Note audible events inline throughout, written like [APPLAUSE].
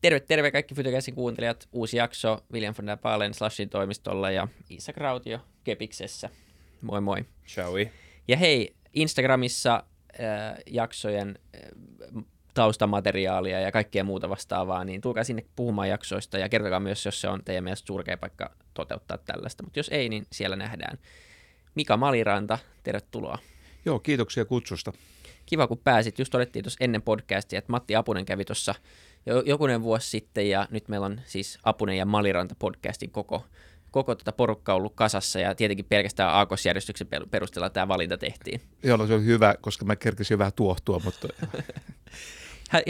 Terve, terve kaikki Fytykäsin kuuntelijat. Uusi jakso William von der Baalen Slashin toimistolla ja Isak Rautio Kepiksessä. Moi moi. Ciao. Ja hei, Instagramissa äh, jaksojen äh, taustamateriaalia ja kaikkea muuta vastaavaa, niin tulkaa sinne puhumaan jaksoista ja kertokaa myös, jos se on teidän mielestä surkea paikka toteuttaa tällaista. Mutta jos ei, niin siellä nähdään. Mika Maliranta, tervetuloa. Joo, kiitoksia kutsusta. Kiva, kun pääsit. Just todettiin tuossa ennen podcastia, että Matti Apunen kävi tuossa jo, jokunen vuosi sitten, ja nyt meillä on siis Apunen ja Maliranta podcastin koko, koko tota porukka ollut kasassa, ja tietenkin pelkästään aakosjärjestyksen perusteella tämä valinta tehtiin. Joo, no se on hyvä, koska mä kerkisin jo vähän tuohtua, mutta... [LAUGHS]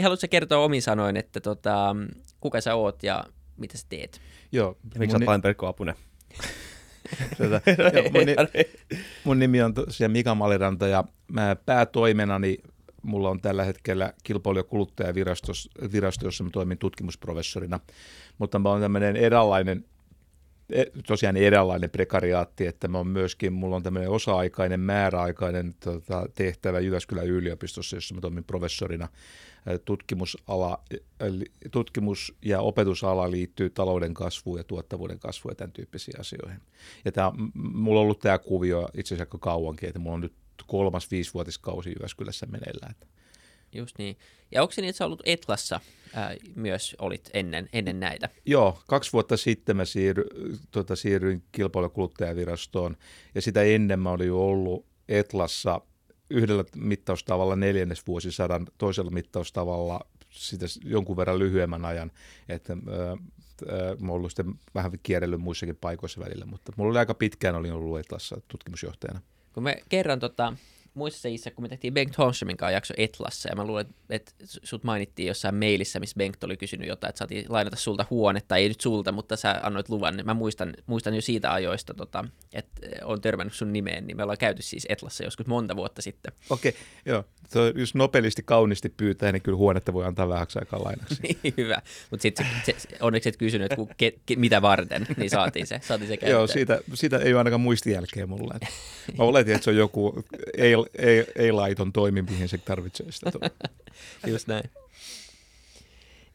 Haluatko kertoa omin sanoin, että tota, kuka sä oot ja mitä sä teet? Joo. Ja miksi sä oot Apunen? [LAUGHS] Tätä, joo, mun, ni, [LAUGHS] mun nimi on tosiaan Mika Maliranta ja mä päätoimenani mulla on tällä hetkellä kilpailu- ja kuluttajavirasto, jossa mä toimin tutkimusprofessorina, mutta mä oon tämmöinen eräänlainen e, tosiaan eräänlainen prekariaatti, että mä on myöskin, mulla on tämmöinen osa-aikainen, määräaikainen tota, tehtävä Jyväskylän yliopistossa, jossa mä toimin professorina tutkimusala, tutkimus- ja opetusala liittyy talouden kasvuun ja tuottavuuden kasvuun ja tämän tyyppisiin asioihin. Ja tämä, mulla on ollut tämä kuvio itse asiassa aika kauankin, että mulla on nyt kolmas viisivuotiskausi Jyväskylässä meneillään. Just niin. Ja onko se niin, että sä ollut Etlassa ää, myös olit ennen, ennen näitä? Joo, kaksi vuotta sitten mä siirry, tota, siirryin kilpailu- ja kuluttajavirastoon, ja sitä ennen mä olin jo ollut Etlassa yhdellä mittaustavalla neljännesvuosisadan, toisella mittaustavalla sitä jonkun verran lyhyemmän ajan, että äh, äh, mä ollut sitten vähän kierrellyt muissakin paikoissa välillä, mutta mulla oli aika pitkään olin ollut Etlassa tutkimusjohtajana. Kun me kerran tota, muistissa, kun me tehtiin Bengt Holmströmin kanssa jakso Etlassa, ja mä luulen, että sut mainittiin jossain mailissa, missä Bengt oli kysynyt jotain, että saatiin lainata sulta huonetta, ei nyt sulta, mutta sä annoit luvan. Niin mä muistan, muistan jo siitä ajoista, tota, että on törmännyt sun nimeen, niin me ollaan käyty siis Etlassa joskus monta vuotta sitten. Okei, okay, joo. Se on, jos nopeasti, kauniisti pyytää, niin kyllä huonetta voi antaa vähäksi aikaa lainaksi. [LAUGHS] niin, hyvä. Mutta sitten onneksi et kysynyt, että ke, ke, mitä varten, niin saatiin se, saatiin se Joo, siitä, siitä ei ole ainakaan muistijälkeä mulle. Mä oletin, että se on joku ei, ei, ei laiton toimi, mihin se tarvitsee sitä. [LAUGHS] Just näin.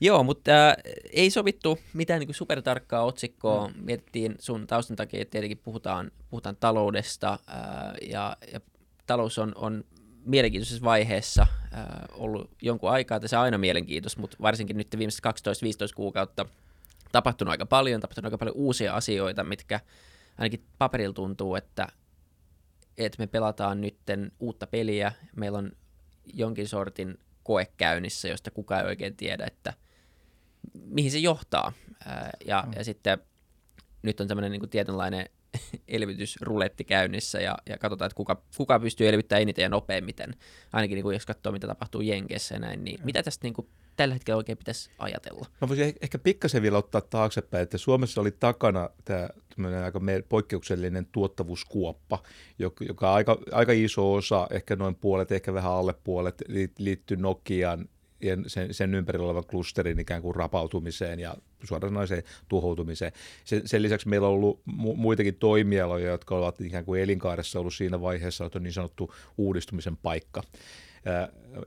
Joo, mutta äh, ei sovittu mitään niin supertarkkaa otsikkoa. Mm. Mietittiin sun taustan takia, että tietenkin puhutaan, puhutaan taloudesta äh, ja, ja talous on, on mielenkiintoisessa vaiheessa äh, ollut jonkun aikaa. Tässä aina mielenkiintoista, mutta varsinkin nyt viimeiset 12-15 kuukautta tapahtunut aika paljon, tapahtunut aika paljon uusia asioita, mitkä ainakin paperilla tuntuu, että, että me pelataan nytten uutta peliä. Meillä on jonkin sortin koe käynnissä, josta kukaan ei oikein tiedä, että mihin se johtaa. Ää, ja, mm. ja sitten nyt on tämmöinen niin tietynlainen [LAUGHS] elvytysruletti käynnissä ja, ja katsotaan, että kuka, kuka pystyy elvyttämään eniten ja nopeimmiten. Ainakin niin kuin jos katsoo, mitä tapahtuu Jenkeissä ja näin, niin mm. mitä tästä niin kuin tällä hetkellä oikein pitäisi ajatella? Mä voisin ehkä pikkasen vielä ottaa taaksepäin, että Suomessa oli takana tämä aika poikkeuksellinen tuottavuuskuoppa, joka aika, aika iso osa, ehkä noin puolet, ehkä vähän alle puolet, liittyy Nokian ja sen, sen ympärillä olevan klusterin ikään kuin rapautumiseen ja suoranaiseen tuhoutumiseen. Sen, sen lisäksi meillä on ollut mu- muitakin toimialoja, jotka ovat ikään kuin elinkaaressa ollut siinä vaiheessa, että on niin sanottu uudistumisen paikka.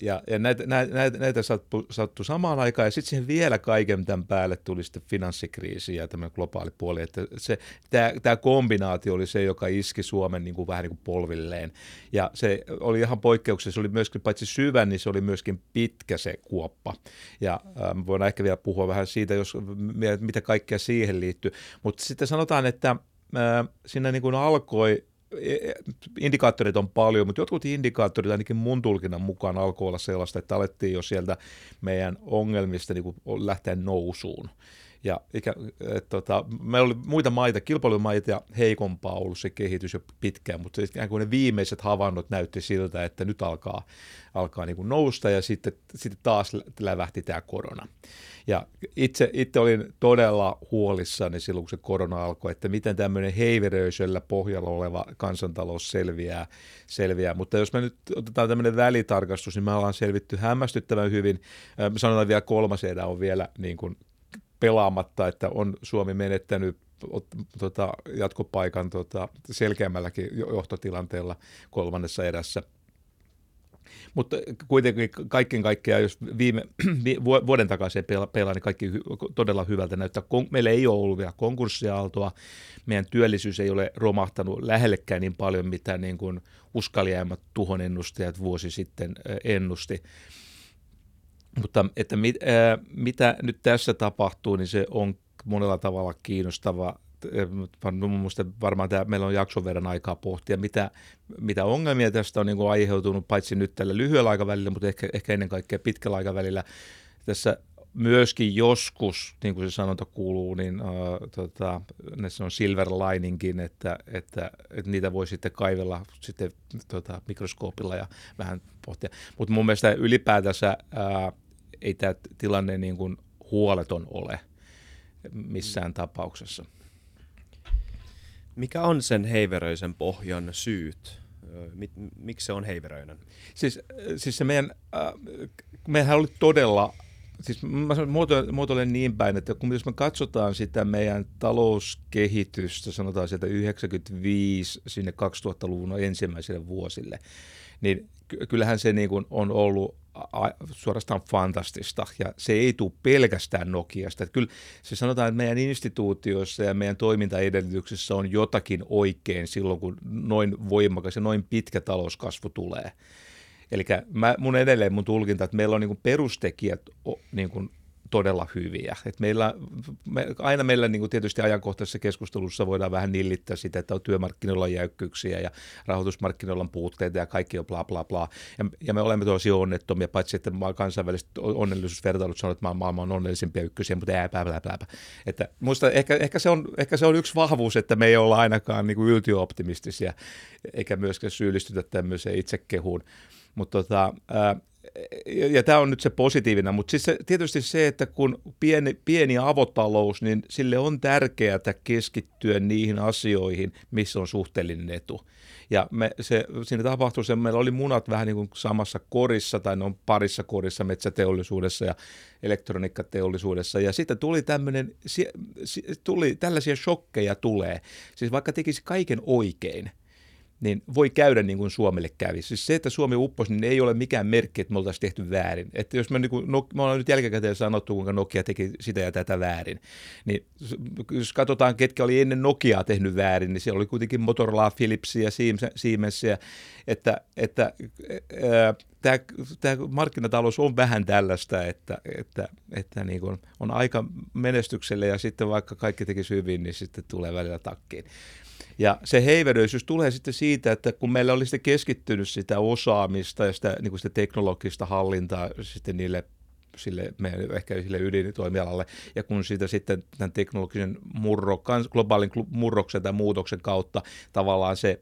Ja, ja näitä, näitä, näitä sattui, samaan aikaan, ja sitten siihen vielä kaiken tämän päälle tuli sitten finanssikriisi ja tämä globaali puoli. Että se, tämä, tämä kombinaatio oli se, joka iski Suomen niin kuin, vähän niin kuin polvilleen. Ja se oli ihan poikkeuksessa, se oli myöskin paitsi syvä, niin se oli myöskin pitkä se kuoppa. Ja ähm, voidaan ehkä vielä puhua vähän siitä, jos, mitä kaikkea siihen liittyy. Mutta sitten sanotaan, että äh, siinä niin kuin alkoi indikaattorit on paljon, mutta jotkut indikaattorit ainakin mun tulkinnan mukaan alkoi olla sellaista, että alettiin jo sieltä meidän ongelmista niin lähteä nousuun. Ja ikä, et, tota, meillä oli muita maita, kilpailumaita ja heikompaa ollut se kehitys jo pitkään, mutta ikään kuin ne viimeiset havainnot näytti siltä, että nyt alkaa, alkaa niin kuin nousta ja sitten, sitten taas lävähti tämä korona. Ja itse, itse olin todella huolissani silloin, kun se korona alkoi, että miten tämmöinen heiveröisellä pohjalla oleva kansantalous selviää, selviää. Mutta jos me nyt otetaan tämmöinen välitarkastus, niin me ollaan selvitty hämmästyttävän hyvin. Sanotaan vielä kolmas edä on vielä niin kuin pelaamatta, että on Suomi menettänyt tota, jatkopaikan tota, selkeämmälläkin johtotilanteella kolmannessa erässä. Mutta kuitenkin kaiken kaikkiaan, jos viime [CLEARS THROAT] vuoden takaisin pelaa, niin kaikki todella hyvältä näyttää. Meillä ei ole ollut vielä konkurssiaaltoa, meidän työllisyys ei ole romahtanut lähellekään niin paljon, mitä niin kuin uskaliaimmat tuhonennustajat vuosi sitten ennusti. Mutta että mit, ää, mitä nyt tässä tapahtuu, niin se on monella tavalla kiinnostava Mielestäni varmaan tämä, meillä on jakson verran aikaa pohtia, mitä, mitä ongelmia tästä on niin kuin aiheutunut, paitsi nyt tällä lyhyellä aikavälillä, mutta ehkä, ehkä ennen kaikkea pitkällä aikavälillä. Tässä myöskin joskus, niin kuin se sanonta kuuluu, niin uh, tota, se on silver liningkin, että, että, että niitä voi sitten kaivella sitten tota, mikroskoopilla ja vähän pohtia. Mutta mun mielestä ylipäätänsä uh, ei tämä tilanne niin kuin huoleton ole missään tapauksessa. Mikä on sen heiveröisen pohjan syyt? Miksi se on heiveröinen? Siis, siis se meidän, äh, mehän oli todella, siis mä muotoilen niin päin, että kun jos me katsotaan sitä meidän talouskehitystä, sanotaan sieltä 95 sinne 2000-luvun ensimmäisille vuosille, niin kyllähän se niin kuin on ollut suorastaan fantastista ja se ei tule pelkästään Nokiasta. Että kyllä se sanotaan, että meidän instituutioissa ja meidän toimintaedellytyksissä on jotakin oikein silloin, kun noin voimakas ja noin pitkä talouskasvu tulee. Eli mun edelleen mun tulkinta, että meillä on niin perustekijät niin kuin todella hyviä. Et meillä, me, aina meillä niin tietysti ajankohtaisessa keskustelussa voidaan vähän nillittää sitä, että on työmarkkinoilla jäykkyyksiä ja rahoitusmarkkinoilla on puutteita ja kaikki on bla bla bla. Ja, ja me olemme tosi onnettomia, paitsi että kansainväliset onnellisuusvertailut sanoo, että maailma on onnellisimpia ykkösiä, mutta ää, bla, bla, bla. Että musta ehkä, ehkä, se on, ehkä se on yksi vahvuus, että me ei olla ainakaan niin yltiöoptimistisia, eikä myöskään syyllistytä tämmöiseen itsekehuun. Mutta tota, ja, ja tämä on nyt se positiivinen, mutta siis se, tietysti se, että kun pieni, pieni avotalous, niin sille on tärkeää keskittyä niihin asioihin, missä on suhteellinen etu. Ja me, se, siinä tapahtui se, meillä oli munat vähän niin kuin samassa korissa, tai ne on parissa korissa metsäteollisuudessa ja elektroniikkateollisuudessa, ja sitten tuli tämmöinen, tuli, tällaisia shokkeja tulee. Siis vaikka tekisi kaiken oikein, niin voi käydä niin kuin Suomelle kävi. Siis se, että Suomi upposi, niin ei ole mikään merkki, että me oltaisiin tehty väärin. Että jos me, niin kuin, no, me ollaan nyt jälkikäteen sanottu, kuinka Nokia teki sitä ja tätä väärin, niin jos katsotaan, ketkä oli ennen Nokiaa tehnyt väärin, niin siellä oli kuitenkin Motorola, Philipsia ja Siemensia, että, että tämä, tämä markkinatalous on vähän tällaista, että, että, että niin kuin on aika menestykselle ja sitten vaikka kaikki tekisi hyvin, niin sitten tulee välillä takkiin. Ja se heiveröisyys tulee sitten siitä, että kun meillä oli sitten keskittynyt sitä osaamista ja sitä, niin kuin sitä teknologista hallintaa sitten niille sille, ehkä sille ydintoimialalle, ja kun siitä sitten tämän teknologisen murro, globaalin murroksen tai muutoksen kautta tavallaan se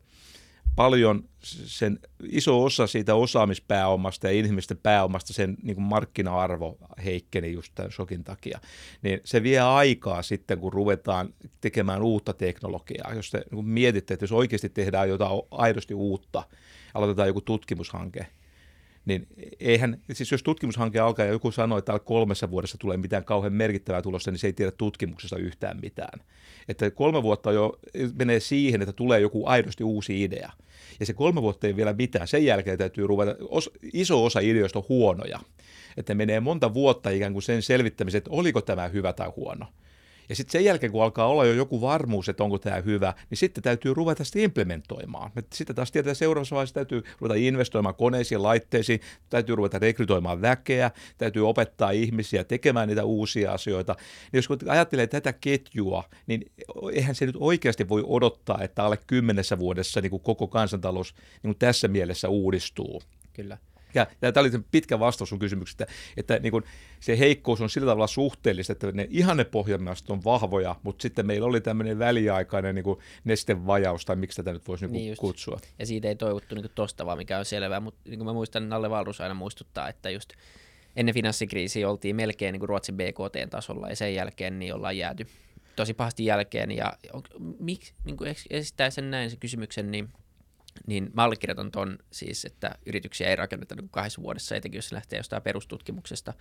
paljon sen iso osa siitä osaamispääomasta ja inhimillistä pääomasta, sen niin kuin markkina-arvo heikkeni just tämän shokin takia, niin se vie aikaa sitten, kun ruvetaan tekemään uutta teknologiaa. Jos te niin mietitte, että jos oikeasti tehdään jotain aidosti uutta, aloitetaan joku tutkimushanke, niin eihän, siis jos tutkimushanke alkaa ja joku sanoo, että täällä kolmessa vuodessa tulee mitään kauhean merkittävää tulosta, niin se ei tiedä tutkimuksesta yhtään mitään. Että kolme vuotta jo menee siihen, että tulee joku aidosti uusi idea. Ja se kolme vuotta ei vielä mitään. Sen jälkeen täytyy ruveta, os, iso osa ideoista on huonoja. Että menee monta vuotta ikään kuin sen selvittämiseen, että oliko tämä hyvä tai huono. Ja sitten sen jälkeen, kun alkaa olla jo joku varmuus, että onko tämä hyvä, niin sitten täytyy ruveta sitä implementoimaan. Sitten taas tietää seuraavassa vaiheessa täytyy ruveta investoimaan koneisiin, laitteisiin, täytyy ruveta rekrytoimaan väkeä, täytyy opettaa ihmisiä tekemään niitä uusia asioita. Niin jos ajattelee tätä ketjua, niin eihän se nyt oikeasti voi odottaa, että alle kymmenessä vuodessa niin kuin koko kansantalous niin kuin tässä mielessä uudistuu. Kyllä. Ja, ja tämä oli pitkä vastaus sun kysymyksestä, että niin kun se heikkous on sillä tavalla suhteellista, että ne ihannepohjelmastot on vahvoja, mutta sitten meillä oli tämmöinen väliaikainen niin nestevajaus, tai miksi tätä nyt voisi niin niin kutsua. Ja siitä ei toivottu niin tosta vaan, mikä on selvää, mutta niin kuin mä muistan, Nalle Valrus aina muistuttaa, että just ennen finanssikriisiä oltiin melkein niin kuin Ruotsin BKT-tasolla, ja sen jälkeen niin ollaan jääty tosi pahasti jälkeen, ja on, miksi, niin kuin esittää sen näin se kysymyksen, niin niin mä allekirjoitan ton siis, että yrityksiä ei rakenneta niin kahdessa vuodessa, etenkin jos se lähtee jostain perustutkimuksesta.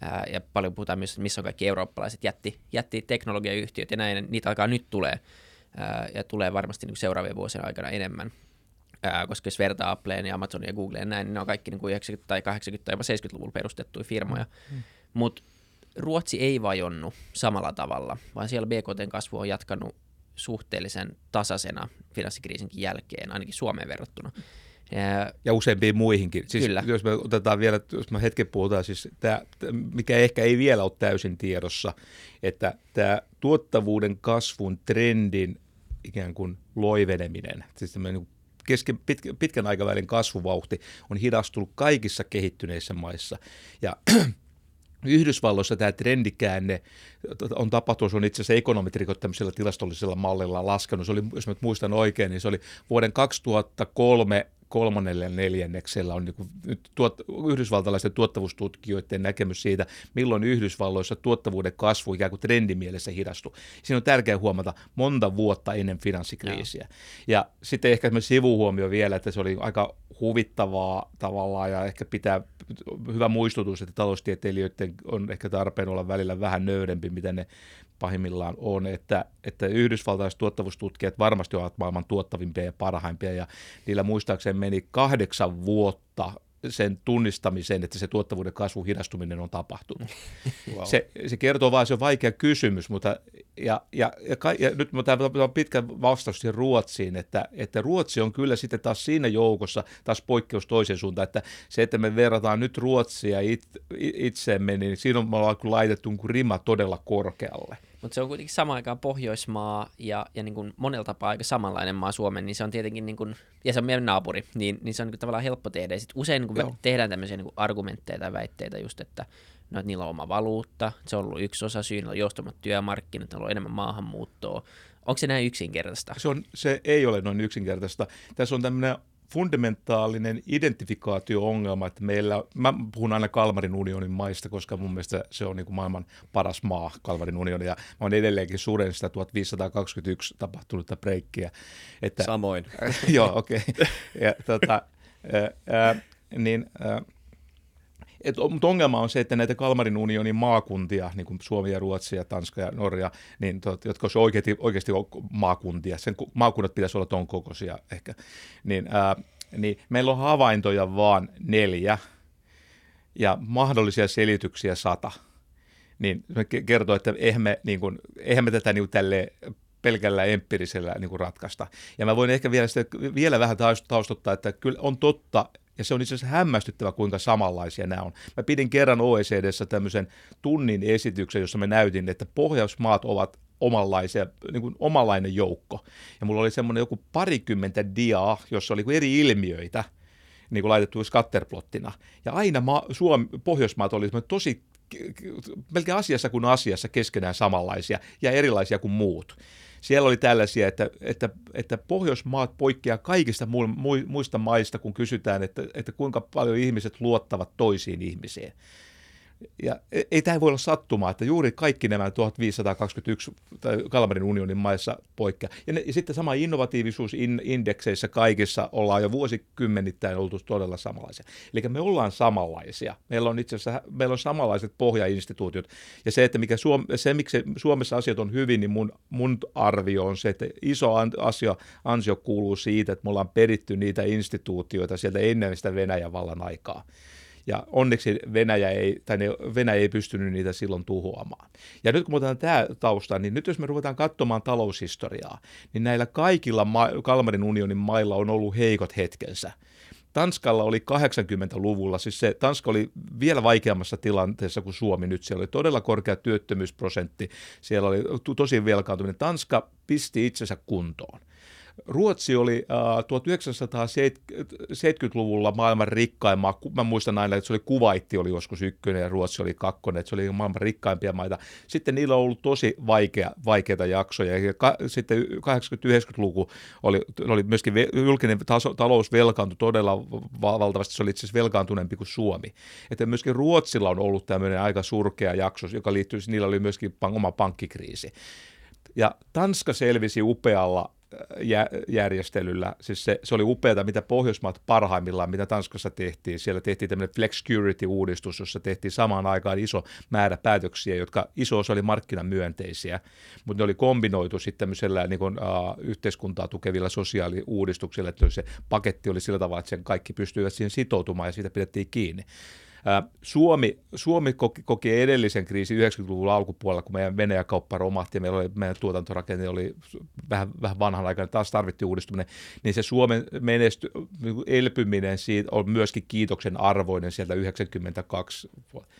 Ää, ja paljon puhutaan myös, että missä on kaikki eurooppalaiset jätti, jätti teknologiayhtiöt ja näin, niitä alkaa nyt tulee ää, ja tulee varmasti niin seuraavien vuosien aikana enemmän. ää, koska jos vertaa Appleen ja Amazonin ja Googleen ja näin, niin ne on kaikki niin kuin 90- tai 80- tai jopa 70-luvulla perustettuja firmoja. Mm. Mutta Ruotsi ei vajonnut samalla tavalla, vaan siellä BKTn kasvu on jatkanut suhteellisen tasaisena finanssikriisinkin jälkeen, ainakin Suomeen verrattuna. Ja, ja useampiin muihinkin. Siis Kyllä. Jos me otetaan vielä, jos me hetken puhutaan, siis tämä, mikä ehkä ei vielä ole täysin tiedossa, että tämä tuottavuuden kasvun trendin ikään kuin loiveneminen, siis niin kesken, pitkä, pitkän aikavälin kasvuvauhti on hidastunut kaikissa kehittyneissä maissa. Ja Yhdysvalloissa tämä trendikäänne on tapahtunut, se on itse asiassa ekonometrikot tämmöisellä tilastollisella mallilla laskenut, se oli, jos mä muistan oikein, niin se oli vuoden 2003 kolmannelle neljänneksellä on niin nyt tuot, yhdysvaltalaisten tuottavuustutkijoiden näkemys siitä, milloin Yhdysvalloissa tuottavuuden kasvu ikään kuin trendimielessä hidastui. Siinä on tärkeää huomata monta vuotta ennen finanssikriisiä. Ja, ja sitten ehkä sivuhuomio vielä, että se oli aika huvittavaa tavallaan ja ehkä pitää hyvä muistutus, että taloustieteilijöiden on ehkä tarpeen olla välillä vähän nöydempi, mitä ne pahimmillaan on, että, että yhdysvaltalaiset tuottavuustutkijat varmasti ovat maailman tuottavimpia ja parhaimpia ja niillä muistaakseni meni kahdeksan vuotta sen tunnistamiseen, että se tuottavuuden kasvun hidastuminen on tapahtunut. [LAUGHS] Wow. Se, se kertoo vain, se on vaikea kysymys, mutta ja, ja, ja, ja nyt tämä on pitkä vastaus siihen Ruotsiin, että, että Ruotsi on kyllä sitten taas siinä joukossa taas poikkeus toiseen suuntaan, että se, että me verrataan nyt Ruotsia it, itseemme, niin siinä on me ollaan laitettu niin rima todella korkealle. Mutta se on kuitenkin samaan aikaan Pohjoismaa ja, ja niin kuin monella tapaa aika samanlainen maa Suomen, niin se on tietenkin, niin kuin, ja se on meidän naapuri, niin, niin se on niin kuin tavallaan helppo tehdä. Ja sit usein niin kuin tehdään tämmöisiä niin kuin argumentteja tai väitteitä just, että no, että niillä on oma valuutta, se on ollut yksi osa syy, niillä on joustamat työmarkkinat, niillä on enemmän maahanmuuttoa. Onko se näin yksinkertaista? Se, on, se ei ole noin yksinkertaista. Tässä on tämmöinen fundamentaalinen identifikaatio-ongelma, että meillä, mä puhun aina Kalmarin unionin maista, koska mun mielestä se on niin kuin maailman paras maa, Kalmarin unioni, ja mä oon edelleenkin suuren sitä 1521 tapahtunutta breikkiä. Että, Samoin. [LAUGHS] joo, okei. Okay. Ja, tota, ää, niin, ää, et, mutta ongelma on se, että näitä Kalmarin unionin maakuntia, niin kuin Suomi ja Ruotsi ja Tanska ja Norja, niin tot, jotka olisivat oikeasti, oikeasti maakuntia, sen maakunnat pitäisi olla tuon kokoisia ehkä, niin, ää, niin meillä on havaintoja vaan neljä ja mahdollisia selityksiä sata. Niin me kertoo, että eihän me, niin kuin, eihän me tätä niin tälle pelkällä empiirisellä niin ratkaista. Ja mä voin ehkä vielä, sitä, vielä vähän taustottaa, että kyllä on totta, ja se on itse asiassa hämmästyttävä, kuinka samanlaisia nämä on. Mä pidin kerran OECDssä tämmöisen tunnin esityksen, jossa mä näytin, että Pohjoismaat ovat omanlaisia, niin kuin omanlainen joukko. Ja mulla oli semmoinen joku parikymmentä diaa, jossa oli eri ilmiöitä, niin kuin laitettu scatterplottina. Ja aina ma- Suomi, Pohjoismaat oli tosi melkein asiassa kuin asiassa keskenään samanlaisia ja erilaisia kuin muut siellä oli tällaisia, että, että, että Pohjoismaat poikkeaa kaikista muista maista, kun kysytään, että, että kuinka paljon ihmiset luottavat toisiin ihmisiin. Ja e, ei tämä voi olla sattumaa, että juuri kaikki nämä 1521 Kalmarin unionin maissa poikkeaa. Ja, ne, ja sitten sama innovatiivisuusindekseissä kaikissa ollaan jo vuosikymmenittäin oltu todella samanlaisia. Eli me ollaan samanlaisia. Meillä on itse asiassa meillä on samanlaiset pohjainstituutiot. Ja se, että mikä Suom- se, miksi Suomessa asiat on hyvin, niin mun, mun arvio on se, että iso asia, ansio kuuluu siitä, että me ollaan peritty niitä instituutioita sieltä ennen sitä Venäjän vallan aikaa. Ja onneksi Venäjä ei, tai Venäjä ei pystynyt niitä silloin tuhoamaan. Ja nyt kun otetaan tämä tausta, niin nyt jos me ruvetaan katsomaan taloushistoriaa, niin näillä kaikilla ma- Kalmarin unionin mailla on ollut heikot hetkensä. Tanskalla oli 80-luvulla, siis se Tanska oli vielä vaikeammassa tilanteessa kuin Suomi nyt. Siellä oli todella korkea työttömyysprosentti, siellä oli tosi velkaantuminen. Tanska pisti itsensä kuntoon. Ruotsi oli äh, 1970-luvulla maailman rikkain maa. Mä muistan aina, että se oli Kuvaitti oli joskus ykkönen ja Ruotsi oli kakkonen, että se oli maailman rikkaimpia maita. Sitten niillä on ollut tosi vaikea, vaikeita jaksoja. Ja ka, sitten 80-90-luku oli, oli myöskin ve, julkinen taso, talous velkaantui todella valtavasti. Se oli itse asiassa velkaantuneempi kuin Suomi. Että myöskin Ruotsilla on ollut tämmöinen aika surkea jakso, joka liittyy, niillä oli myöskin oma pankkikriisi. Ja Tanska selvisi upealla järjestelyllä. Siis se, se oli upeata, mitä Pohjoismaat parhaimmillaan, mitä Tanskassa tehtiin. Siellä tehtiin tämmöinen Flexcurity-uudistus, jossa tehtiin samaan aikaan iso määrä päätöksiä, jotka iso osa oli markkinamyönteisiä, mutta ne oli kombinoitu sitten tämmöisellä niin kuin, uh, yhteiskuntaa tukevilla sosiaaliuudistuksilla, että se paketti oli sillä tavalla, että sen kaikki pystyivät siihen sitoutumaan ja siitä pidettiin kiinni. Suomi, Suomi koki, koki edellisen kriisin 90-luvun alkupuolella, kun meidän Venäjä-kauppa romahti ja meillä oli, meidän tuotantorakenne oli vähän, vähän vanhan aikana, taas tarvittiin uudistuminen, niin se Suomen menesty, niin elpyminen siitä on myöskin kiitoksen arvoinen sieltä 92 vuotta.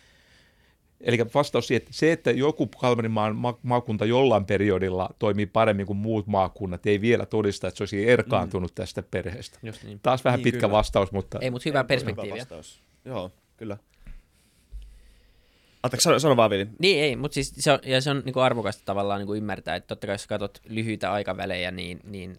Eli vastaus siihen, että se, että joku Kalmarimaan ma- maakunta jollain periodilla toimii paremmin kuin muut maakunnat, ei vielä todista, että se olisi erkaantunut mm. tästä perheestä. Just niin. Taas vähän niin, pitkä kyllä. vastaus, mutta... Ei, mutta hyvä vastaus. Joo kyllä. Anteeksi, sano, sano vaan, Vili. Niin, ei, mutta siis se on, ja se on niin kuin arvokasta tavallaan niin kuin ymmärtää, että totta kai jos katsot lyhyitä aikavälejä, niin, niin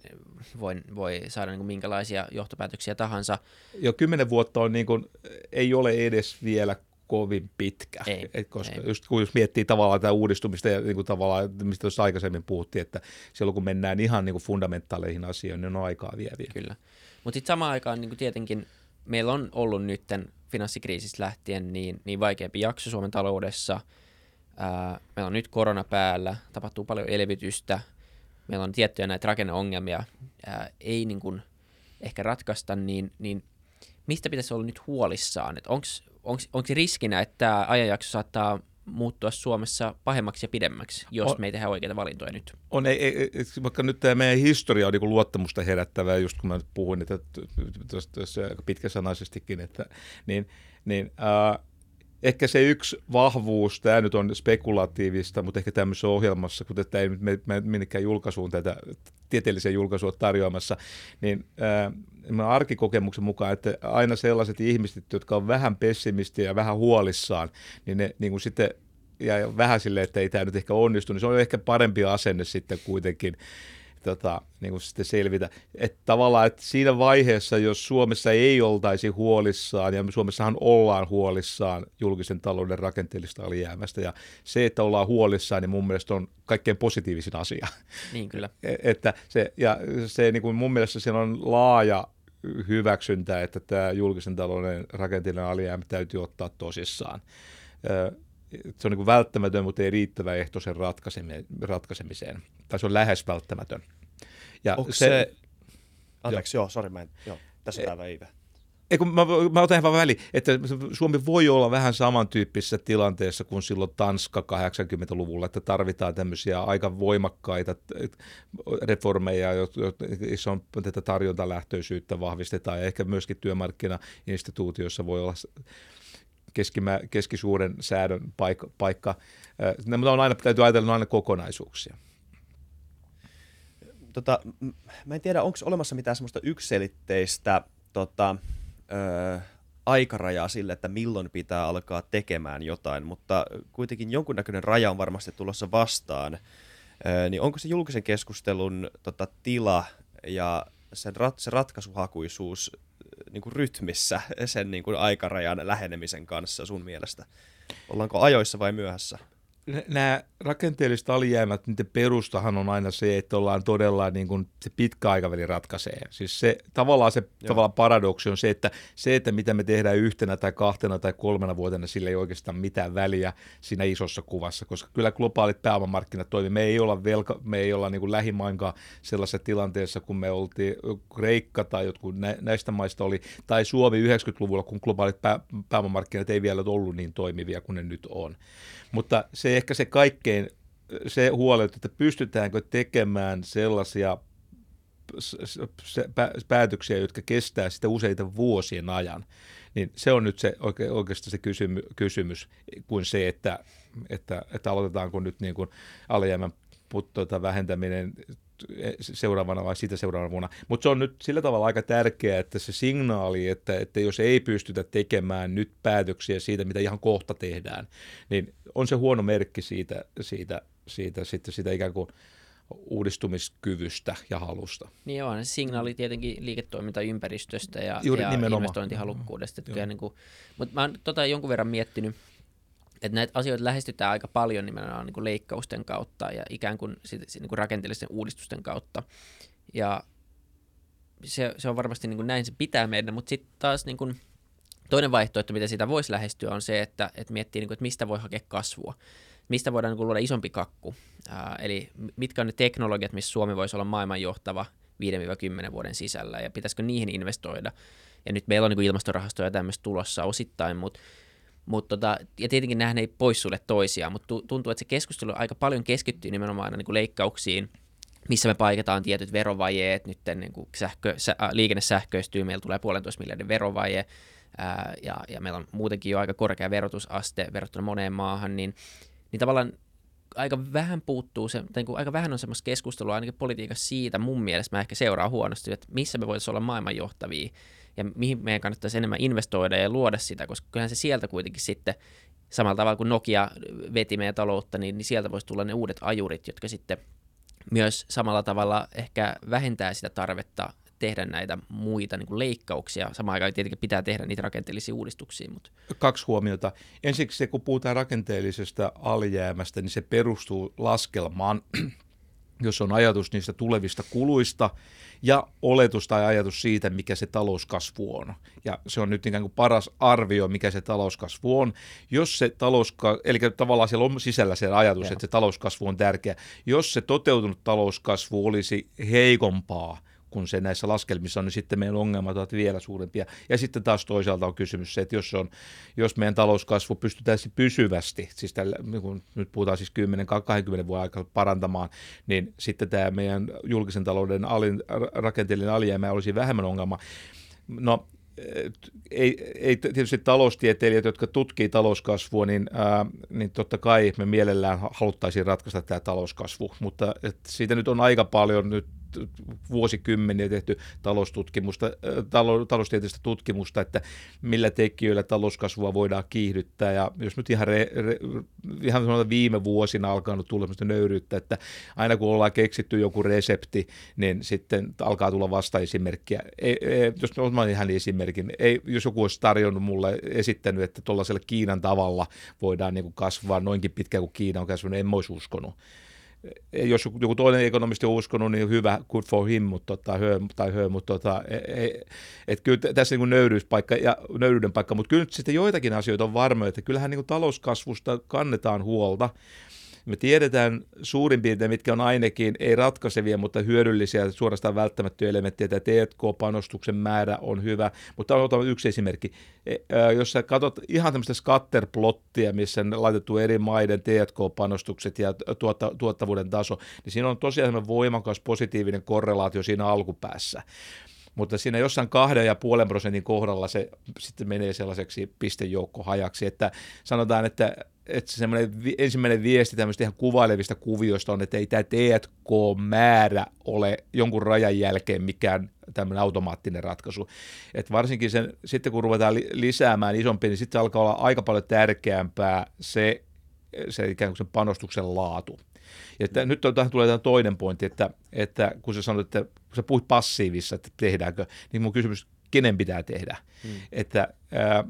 voi, voi saada niin kuin minkälaisia johtopäätöksiä tahansa. Jo kymmenen vuotta on niin kuin, ei ole edes vielä kovin pitkä. Ei, Et koska ei. Just kun jos miettii tavallaan tätä uudistumista ja niin kuin tavallaan, mistä tuossa aikaisemmin puhuttiin, että silloin kun mennään ihan niin kuin fundamentaaleihin asioihin, niin on aikaa vieviä. Kyllä. Mutta sitten samaan aikaan niin kuin tietenkin meillä on ollut nytten finanssikriisistä lähtien niin, niin vaikeampi jakso Suomen taloudessa. Ää, meillä on nyt korona päällä, tapahtuu paljon elvytystä, meillä on tiettyjä näitä rakenneongelmia, ää, ei niin kuin ehkä ratkaista, niin, niin mistä pitäisi olla nyt huolissaan? Onko riskinä, että tämä ajanjakso saattaa muuttua Suomessa pahemmaksi ja pidemmäksi, jos on, me ei tehdä oikeita valintoja nyt. On, ei, ei, vaikka nyt tämä meidän historia on niin luottamusta herättävää, just kun mä nyt puhuin, että tuossa aika pitkäsanaisestikin, että, niin, niin äh, ehkä se yksi vahvuus, tämä nyt on spekulatiivista, mutta ehkä tämmöisessä ohjelmassa, kun tätä ei nyt minnekään julkaisuun tätä tieteellisen julkaisua tarjoamassa, niin äh, arkikokemuksen mukaan, että aina sellaiset ihmiset, jotka on vähän pessimistiä ja vähän huolissaan, niin ne niin kuin sitten ja vähän silleen, että ei tämä nyt ehkä onnistu, niin se on ehkä parempi asenne sitten kuitenkin tota, niin kuin sitten selvitä. Että tavallaan, että siinä vaiheessa, jos Suomessa ei oltaisi huolissaan, ja Suomessahan ollaan huolissaan julkisen talouden rakenteellista alijäämästä, ja se, että ollaan huolissaan, niin mun mielestä on kaikkein positiivisin asia. Niin kyllä. [LAUGHS] E, että se, ja se niin kuin mun mielestä siinä on laaja hyväksyntä, että tämä julkisen talouden rakenteellinen alijäämä täytyy ottaa tosissaan se on niin välttämätön, mutta ei riittävä ehto sen ratkaisemiseen. Tai se on lähes välttämätön. Ja Onko se... se... Anteeksi, joo, joo sori, mä en... Joo, tässä tämä väivä. Ei, kun mä, mä otan ihan väli, että Suomi voi olla vähän samantyyppisessä tilanteessa kuin silloin Tanska 80-luvulla, että tarvitaan tämmöisiä aika voimakkaita reformeja, joissa on tätä tarjontalähtöisyyttä vahvistetaan ja ehkä myöskin työmarkkinainstituutioissa voi olla keskimä, keskisuuren säädön paikka. paikka. Mutta on aina, täytyy ajatella aina kokonaisuuksia. Tota, mä en tiedä, onko olemassa mitään semmoista ykselitteistä tota, ö, aikarajaa sille, että milloin pitää alkaa tekemään jotain, mutta kuitenkin jonkunnäköinen raja on varmasti tulossa vastaan. Ö, niin onko se julkisen keskustelun tota, tila ja sen rat, se ratkaisuhakuisuus niin kuin rytmissä sen niin kuin aikarajan lähenemisen kanssa sun mielestä? Ollaanko ajoissa vai myöhässä? Nämä rakenteelliset alijäämät, niiden perustahan on aina se, että ollaan todella niin kuin se pitkä aikaväli ratkaisee. Siis se, tavallaan se tavallaan paradoksi on se, että se, että mitä me tehdään yhtenä tai kahtena tai kolmena vuotena, sillä ei oikeastaan mitään väliä siinä isossa kuvassa, koska kyllä globaalit pääomamarkkinat toimii. Me ei olla, velka, me ei olla niin kuin lähimainkaan sellaisessa tilanteessa, kun me oltiin Kreikka tai jotkut näistä maista oli, tai Suomi 90-luvulla, kun globaalit pää, pääomamarkkinat ei vielä ollut niin toimivia kuin ne nyt on. Mutta se ehkä se kaikkein, se huoli, että pystytäänkö tekemään sellaisia päätöksiä, jotka kestää sitä useita vuosien ajan, niin se on nyt se oike, oikeastaan se kysymy, kysymys kuin se, että, että, että aloitetaanko nyt niin kuin alijäämän tuota, vähentäminen seuraavana vai sitä seuraavana vuonna. Mutta se on nyt sillä tavalla aika tärkeää, että se signaali, että, että jos ei pystytä tekemään nyt päätöksiä siitä, mitä ihan kohta tehdään, niin on se huono merkki siitä, siitä, siitä, siitä, siitä ikään kuin uudistumiskyvystä ja halusta. Niin on, se signaali tietenkin liiketoimintaympäristöstä ja, Juuri, ja investointihalukkuudesta. Niin kuin, mutta mä oon tota jonkun verran miettinyt, että näitä asioita lähestytään aika paljon nimenomaan niin kuin leikkausten kautta ja ikään kuin, sit, niin kuin rakenteellisten uudistusten kautta. Ja se, se on varmasti niin kuin näin se pitää mennä, mutta sitten taas niin kuin toinen vaihtoehto, mitä sitä voisi lähestyä, on se, että, että miettii, niin kuin, että mistä voi hakea kasvua. Mistä voidaan niin kuin, luoda isompi kakku. Ää, eli mitkä on ne teknologiat, missä Suomi voisi olla maailman johtava 5-10 vuoden sisällä, ja pitäisikö niihin investoida. Ja nyt meillä on niin ilmastorahastoja ja tämmöistä tulossa osittain, mutta Mut tota, ja tietenkin nämä ei poissulle toisiaan, mutta tuntuu, että se keskustelu aika paljon keskittyy nimenomaan niin kuin leikkauksiin, missä me paikataan tietyt verovajeet, nyt niin kuin sähkö, sä, äh, liikenne sähköistyy, meillä tulee puolentoista miljardin verovaje, ää, ja, ja meillä on muutenkin jo aika korkea verotusaste verrattuna moneen maahan, niin, niin tavallaan aika vähän puuttuu, se, niin kuin aika vähän on semmoista keskustelua ainakin politiikassa siitä mun mielestä, mä ehkä seuraan huonosti, että missä me voitaisiin olla maailmanjohtavia, ja mihin meidän kannattaisi enemmän investoida ja luoda sitä, koska kyllähän se sieltä kuitenkin sitten samalla tavalla kuin Nokia veti meidän taloutta, niin, niin sieltä voisi tulla ne uudet ajurit, jotka sitten myös samalla tavalla ehkä vähentää sitä tarvetta tehdä näitä muita niin kuin leikkauksia. Samaan aikaan tietenkin pitää tehdä niitä rakenteellisia uudistuksia. Mutta... Kaksi huomiota. Ensiksi se, kun puhutaan rakenteellisesta alijäämästä, niin se perustuu laskelmaan, jos on ajatus niistä tulevista kuluista ja oletus tai ajatus siitä, mikä se talouskasvu on. Ja se on nyt ikään kuin paras arvio, mikä se talouskasvu on. Jos se talouskasvu, eli tavallaan siellä on sisällä se ajatus, ja. että se talouskasvu on tärkeä. Jos se toteutunut talouskasvu olisi heikompaa, kun se näissä laskelmissa on, niin sitten meidän ongelmat ovat vielä suurempia. Ja sitten taas toisaalta on kysymys se, että jos, on, jos meidän talouskasvu pystytään pysyvästi, siis tällä, niin kun nyt puhutaan siis 10-20 vuoden aikana parantamaan, niin sitten tämä meidän julkisen talouden alin, rakenteellinen alijäämä olisi vähemmän ongelma. No ei, ei tietysti taloustieteilijät, jotka tutkii talouskasvua, niin, ää, niin totta kai me mielellään haluttaisiin ratkaista tämä talouskasvu, mutta et siitä nyt on aika paljon nyt vuosikymmeniä tehty taloustutkimusta, talou, taloustieteellistä tutkimusta, että millä tekijöillä talouskasvua voidaan kiihdyttää. Ja jos nyt ihan, re, re, ihan viime vuosina alkanut tulla sellaista nöyryyttä, että aina kun ollaan keksitty joku resepti, niin sitten alkaa tulla vastaesimerkkiä. Ei, ei, jos otan ihan esimerkin, ei, jos joku olisi tarjonnut mulle, esittänyt, että tuollaisella Kiinan tavalla voidaan niin kuin kasvaa noinkin pitkään kuin Kiina on kasvanut, en olisi uskonut jos joku toinen ekonomisti on uskonut, niin hyvä, good for him, mutta tota, hö, tai hö, mutta tota, e, e, et kyllä tässä niin nöyryyspaikka ja nöyryyden paikka, mutta kyllä sitten joitakin asioita on varmoja, että kyllähän niin talouskasvusta kannetaan huolta, me tiedetään suurin piirtein, mitkä on ainakin ei ratkaisevia, mutta hyödyllisiä, suorastaan välttämättöjä elementtejä. Tämä T&K-panostuksen määrä on hyvä, mutta on yksi esimerkki. E, jos sä katsot ihan tämmöistä scatterplottia, missä on laitettu eri maiden T&K-panostukset ja tuotta, tuottavuuden taso, niin siinä on tosiaan voimakas positiivinen korrelaatio siinä alkupäässä mutta siinä jossain kahden ja puolen prosentin kohdalla se sitten menee sellaiseksi pistejoukkohajaksi, että sanotaan, että että semmoinen ensimmäinen viesti tämmöistä ihan kuvailevista kuvioista on, että ei tämä T&K-määrä ole jonkun rajan jälkeen mikään tämmöinen automaattinen ratkaisu. Et varsinkin sen, sitten kun ruvetaan lisäämään isompi, niin sitten alkaa olla aika paljon tärkeämpää se, se ikään kuin sen panostuksen laatu. Ja että nyt on, tähän tulee tämä toinen pointti, että, että kun sä sanoit, että kun sä puhuit passiivissa, että tehdäänkö, niin mun kysymys kenen pitää tehdä. Hmm. Että ää,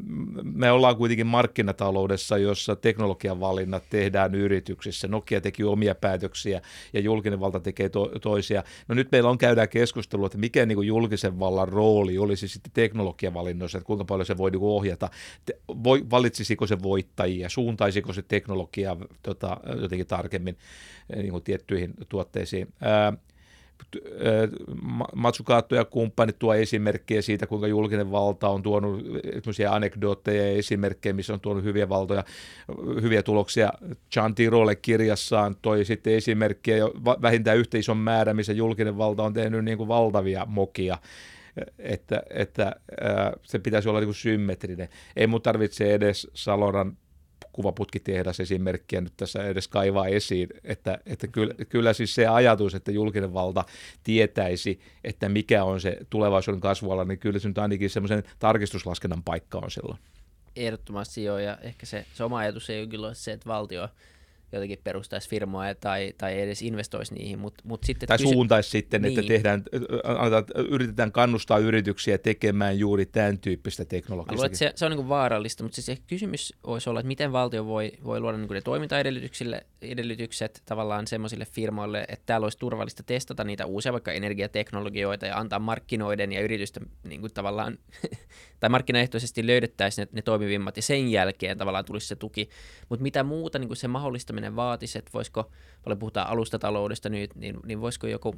me ollaan kuitenkin markkinataloudessa, jossa teknologian valinnat tehdään yrityksissä. Nokia teki omia päätöksiä ja julkinen valta tekee to- toisia. No nyt meillä on käydään keskustelua, että mikä niin kuin julkisen vallan rooli olisi sitten teknologian valinnoissa, että kuinka paljon se voi niin kuin ohjata. Te, voi, valitsisiko se voittajia, suuntaisiko se teknologiaa tota, jotenkin tarkemmin niin kuin tiettyihin tuotteisiin. Ää, Matsukaatto ja kumppanit tuo esimerkkejä siitä, kuinka julkinen valta on tuonut anekdootteja ja esimerkkejä, missä on tuonut hyviä valtoja, hyviä tuloksia. John Tirole kirjassaan toi sitten esimerkkejä vähintään yhtä ison määrä, missä julkinen valta on tehnyt niin kuin valtavia mokia että, että se pitäisi olla niin kuin symmetrinen. Ei mun tarvitse edes Saloran kuvaputkitehdas esimerkkiä nyt tässä edes kaivaa esiin, että, että kyllä, kyllä siis se ajatus, että julkinen valta tietäisi, että mikä on se tulevaisuuden kasvuala, niin kyllä se nyt ainakin semmoisen tarkistuslaskennan paikka on silloin. Ehdottomasti joo, ja ehkä se, se oma ajatus ei ole kyllä se, että valtio jotenkin perustaisi firmoja tai, tai edes investoisi niihin. Mut, mut sitten tai kysy- suuntaisi sitten, niin. että tehdään, annetaan, yritetään kannustaa yrityksiä tekemään juuri tämän tyyppistä Mä teknologista. luulen, se, se on niin vaarallista, mutta siis kysymys voisi olla, että miten valtio voi, voi luoda niin ne toimintaedellytyksille edellytykset tavallaan semmoisille firmoille, että täällä olisi turvallista testata niitä uusia vaikka energiateknologioita ja antaa markkinoiden ja yritysten niin kuin tavallaan, [LAUGHS] tai markkinaehtoisesti löydettäisiin ne, ne toimivimmat ja sen jälkeen tavallaan tulisi se tuki. Mutta mitä muuta niin kuin se mahdollistaminen vaatisi, että voisiko, paljon puhutaan alustataloudesta nyt, niin, niin voisiko joku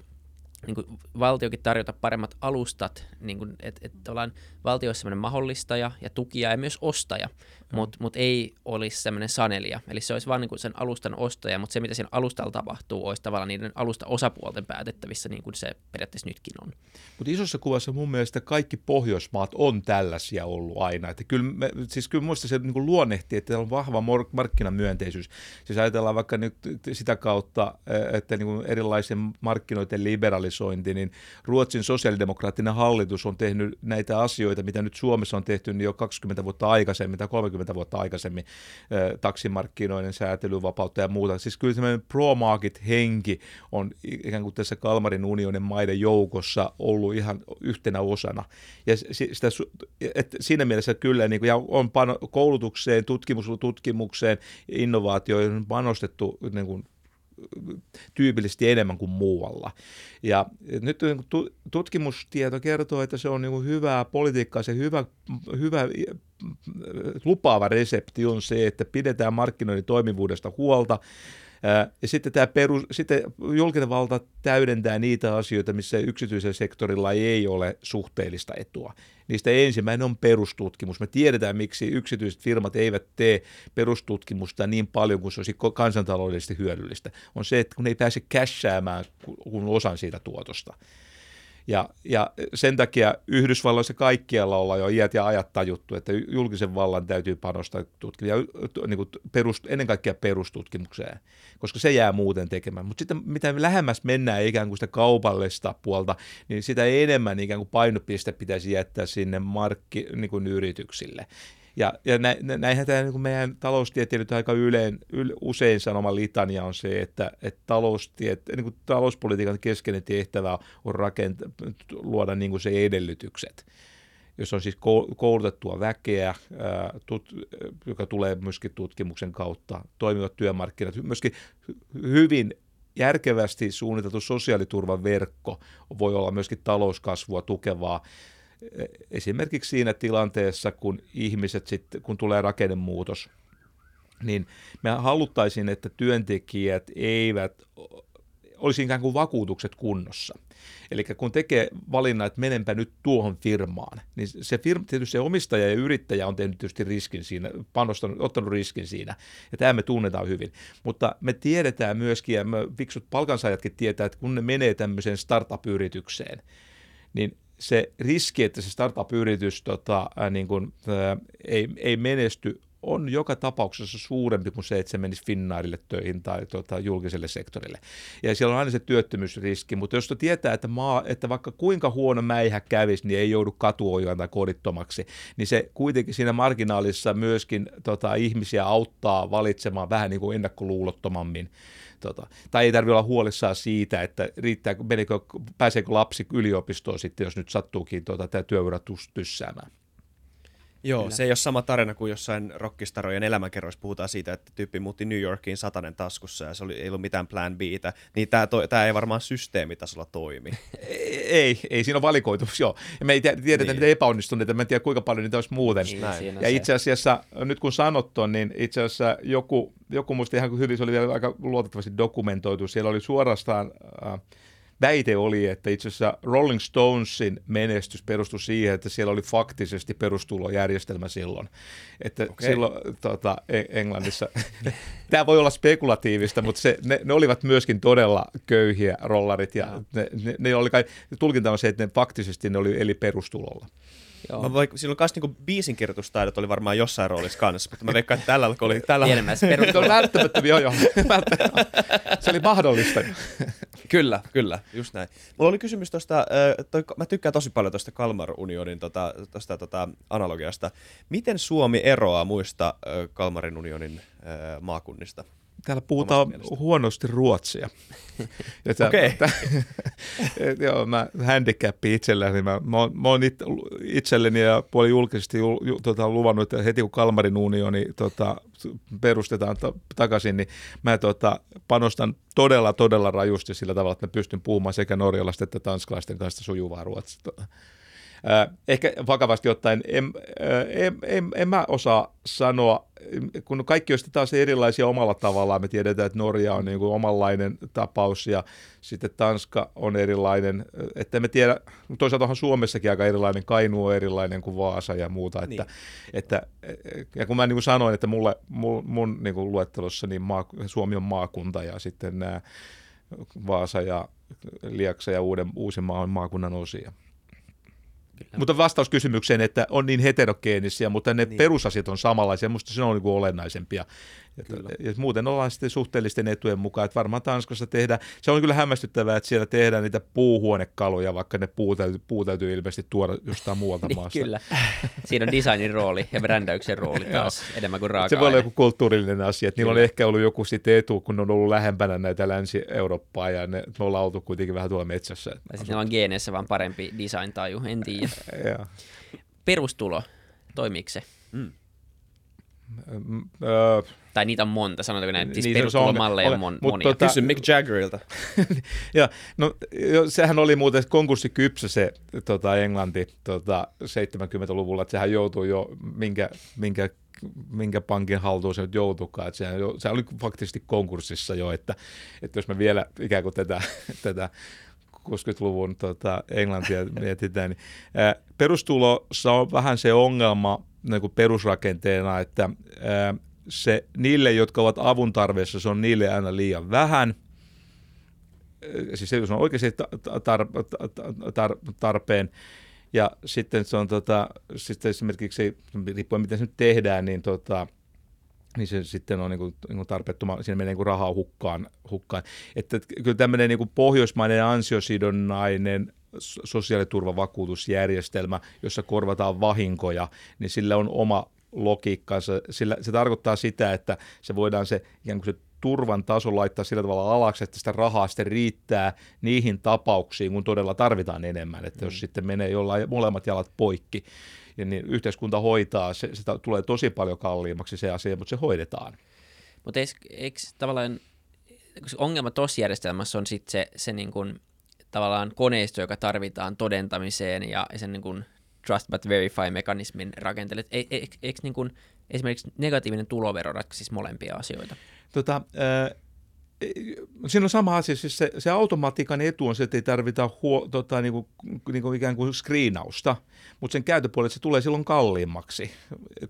niin kuin valtiokin tarjota paremmat alustat, niin kuin, että et tavallaan valtio olisi sellainen mahdollistaja ja tukija ja myös ostaja, mutta mut ei olisi sellainen sanelija. Eli se olisi vain niin sen alustan ostaja, mutta se mitä siinä alustalla tapahtuu, olisi tavallaan niiden alusta osapuolten päätettävissä, niin kuin se periaatteessa nytkin on. Mutta isossa kuvassa mun mielestä kaikki Pohjoismaat on tällaisia ollut aina. Että kyllä, me, siis kyllä muista se niin luonnehti, että on vahva markkinamyönteisyys. Siis ajatellaan vaikka nyt sitä kautta, että niin kuin erilaisen markkinoiden liberalisointi, niin Ruotsin sosiaalidemokraattinen hallitus on tehnyt näitä asioita, mitä nyt Suomessa on tehty niin jo 20 vuotta aikaisemmin tai 30 vuotta aikaisemmin, eh, taksimarkkinoiden säätelyvapautta ja muuta. Siis kyllä semmoinen pro-market-henki on ikään kuin tässä Kalmarin unionin maiden joukossa ollut ihan yhtenä osana. Ja sitä, että siinä mielessä kyllä niin kuin, ja on pano, koulutukseen, tutkimus, tutkimukseen, innovaatioihin panostettu niin kuin, tyypillisesti enemmän kuin muualla. Ja nyt tutkimustieto kertoo, että se on niin hyvää politiikkaa, se hyvä, hyvä lupaava resepti on se, että pidetään markkinoiden toimivuudesta huolta, ja sitten, tämä perus, sitten julkinen valta täydentää niitä asioita, missä yksityisellä sektorilla ei ole suhteellista etua. Niistä ensimmäinen on perustutkimus. Me tiedetään, miksi yksityiset firmat eivät tee perustutkimusta niin paljon kuin se olisi kansantaloudellisesti hyödyllistä. On se, että kun ei pääse cashäämään kun osan siitä tuotosta. Ja, ja sen takia Yhdysvalloissa kaikkialla ollaan jo iät ja ajat tajuttu, että julkisen vallan täytyy panostaa tutkimukseen, niin kuin perust, ennen kaikkea perustutkimukseen, koska se jää muuten tekemään. Mutta sitten mitä lähemmäs mennään ikään kuin sitä kaupallista puolta, niin sitä enemmän ikään kuin painopiste pitäisi jättää sinne markki, niin kuin yrityksille. Ja, ja nä, näinhän tämä niin meidän taloustieteilijöiden aika yleen, yl, usein sanoma litania on se, että, että taloustiet, niin kuin talouspolitiikan keskeinen tehtävä on rakenta, luoda niin kuin se edellytykset. Jos on siis koulutettua väkeä, tut, joka tulee myöskin tutkimuksen kautta, toimivat työmarkkinat, myöskin hyvin järkevästi suunniteltu sosiaaliturvan verkko voi olla myöskin talouskasvua tukevaa esimerkiksi siinä tilanteessa, kun ihmiset sitten, kun tulee rakennemuutos, niin me haluttaisiin, että työntekijät eivät olisi ikään kuin vakuutukset kunnossa. Eli kun tekee valinnan, että menenpä nyt tuohon firmaan, niin se firma, tietysti se omistaja ja yrittäjä on tehnyt tietysti riskin siinä, panostanut, ottanut riskin siinä, ja tämä me tunnetaan hyvin. Mutta me tiedetään myöskin, ja me fiksut palkansaajatkin tietää, että kun ne menee tämmöiseen startup-yritykseen, niin se riski, että se startup-yritys tota, niin kuin, ei, ei menesty, on joka tapauksessa suurempi kuin se, että se menisi Finnairille töihin tai tota, julkiselle sektorille. Ja siellä on aina se työttömyysriski, mutta jos tietää, että, maa, että vaikka kuinka huono mäihä kävisi, niin ei joudu katuojaan tai kodittomaksi, niin se kuitenkin siinä marginaalissa myöskin tota, ihmisiä auttaa valitsemaan vähän niin kuin ennakkoluulottomammin Tota, tai ei tarvitse olla huolissaan siitä, että riittää, menikö, pääseekö lapsi yliopistoon sitten, jos nyt sattuukin tota, tämä työura tyssäämään. Joo, Kyllä. se ei ole sama tarina kuin jossain rockistarojen elämänkerroissa puhutaan siitä, että tyyppi muutti New Yorkiin satanen taskussa ja se oli, ei ollut mitään plan Btä, niin tämä, to, tämä ei varmaan systeemitasolla toimi. [LAUGHS] ei, ei, ei siinä on valikoitu, joo. Ja me ei tiedetä niin. niitä epäonnistuneita, mä en tiedä kuinka paljon niitä olisi muuten. Niin, ja itse asiassa, nyt kun sanot on, niin itse asiassa joku, joku muista ihan hyvin, se oli vielä aika luotettavasti dokumentoitu, siellä oli suorastaan... Äh, väite oli, että itse asiassa Rolling Stonesin menestys perustui siihen, että siellä oli faktisesti perustulojärjestelmä silloin. Että okay. silloin tota, Englannissa, [LAUGHS] tämä voi olla spekulatiivista, mutta se, ne, ne, olivat myöskin todella köyhiä rollarit ja ne, ne, ne oli kai, tulkinta on se, että ne faktisesti ne oli eli perustulolla. Joo. Mä voin, silloin kanssa niinku biisinkirjoitustaidot oli varmaan jossain roolissa kanssa, mutta mä veikkaan, että tällä oli... Tällä... Pienemmässä perusteella. välttämättä, joo joo. [LAUGHS] Se oli mahdollista. kyllä, kyllä, just näin. Mulla oli kysymys tuosta, mä tykkään tosi paljon tuosta Kalmar Unionin tota, tosta, tota, analogiasta. Miten Suomi eroaa muista Kalmarin unionin maakunnista? Täällä puhutaan huonosti ruotsia. [LAUGHS] Okei. Okay. [LAUGHS] joo, mä handicappi itselleni. Niin mä, mä, oon, mä oon it, itselleni ja puoli julkisesti ju, ju, tota, luvannut, että heti kun Kalmarin unioni tota, perustetaan ta- takaisin, niin mä tota, panostan todella, todella rajusti sillä tavalla, että mä pystyn puhumaan sekä norjalaisten että tanskalaisten kanssa sujuvaa ruotsia. Äh, ehkä vakavasti ottaen, en, äh, en, en, en mä osaa sanoa, kun kaikki on sitten taas erilaisia omalla tavallaan, me tiedetään, että Norja on niin kuin omanlainen tapaus ja sitten Tanska on erilainen, että me tiedä, toisaalta onhan Suomessakin aika erilainen, Kainu on erilainen kuin Vaasa ja muuta, että, niin. että ja kun mä niin kuin sanoin, että mulle, mun, mun niin kuin luettelossa niin maa, Suomi on maakunta ja sitten nämä Vaasa ja Liaksa ja Uuden, Uusimaa on maakunnan osia. Kyllä. Mutta vastaus kysymykseen, että on niin heterogeenisia, mutta ne niin. perusasiat on samanlaisia, minusta se on niin kuin olennaisempia. Ja, ja muuten ollaan sitten suhteellisten etujen mukaan, että varmaan Tanskassa tehdään, se on kyllä hämmästyttävää, että siellä tehdään niitä puuhuonekaluja, vaikka ne puu täytyy, puu täytyy ilmeisesti tuoda jostain muualta [LAUGHS] niin, maasta. Kyllä, siinä on designin rooli ja brändäyksen rooli taas enemmän kuin raaka Se voi olla joku kulttuurillinen asia, että niillä on ehkä ollut joku sitten etu, kun ne on ollut lähempänä näitä Länsi-Eurooppaa ja ne, me ollaan oltu kuitenkin vähän tuolla metsässä. Tai sitten on geeneissä vaan parempi design-taju, en tiedä. [LAUGHS] Perustulo, toimiiko se? Mm. Öö, tai niitä on monta, sanotaanko näin, siis niin, perustulomalleja on, mon, monia. Tota, Kysy Mick Jaggerilta. [LAUGHS] ja, no, jo, sehän oli muuten konkurssikypsä se tota, Englanti tota, 70-luvulla, että sehän joutui jo, minkä, minkä minkä pankin haltuun se nyt joutukaan. Että sehän, se oli faktisesti konkurssissa jo, että, että jos me vielä ikään kuin tätä, [LAUGHS] tätä 60-luvun tota, Englantia [LAUGHS] mietitään, niin ää, perustulossa on vähän se ongelma niin kuin perusrakenteena, että ää, se niille, jotka ovat avun tarpeessa, se on niille aina liian vähän. Siis se on oikeasti tar- tar- tar- tarpeen. Ja sitten se on tota, sitten esimerkiksi, riippuen miten se nyt tehdään, niin, tota, niin se sitten on niin niin tarpeettoma, siinä menee niin rahaa hukkaan. hukkaan. Että kyllä tämmöinen niin pohjoismainen ansiosidonnainen sosiaaliturvavakuutusjärjestelmä, jossa korvataan vahinkoja, niin sillä on oma logiikkansa. Sillä se tarkoittaa sitä, että se voidaan se ikään kuin se turvan taso laittaa sillä tavalla alaksi, että sitä rahaa sitten riittää niihin tapauksiin, kun todella tarvitaan enemmän. Että mm. jos sitten menee jollain molemmat jalat poikki, ja niin yhteiskunta hoitaa, se, se tulee tosi paljon kalliimmaksi se asia, mutta se hoidetaan. Mutta eikö tavallaan, ongelma tuossa järjestelmässä on sitten se, se niin kuin, tavallaan koneisto, joka tarvitaan todentamiseen ja sen niin kuin trust but verify-mekanismin rakenteelle. Eikö e, e, niin kuin esimerkiksi negatiivinen tulovero ratkaisisi molempia asioita? Tota, äh, siinä on sama asia, siis se, se automatiikan etu on se, että ei tarvita huo, tota, niin kuin, niin kuin ikään kuin screenausta, mutta sen käytöpuolella se tulee silloin kalliimmaksi.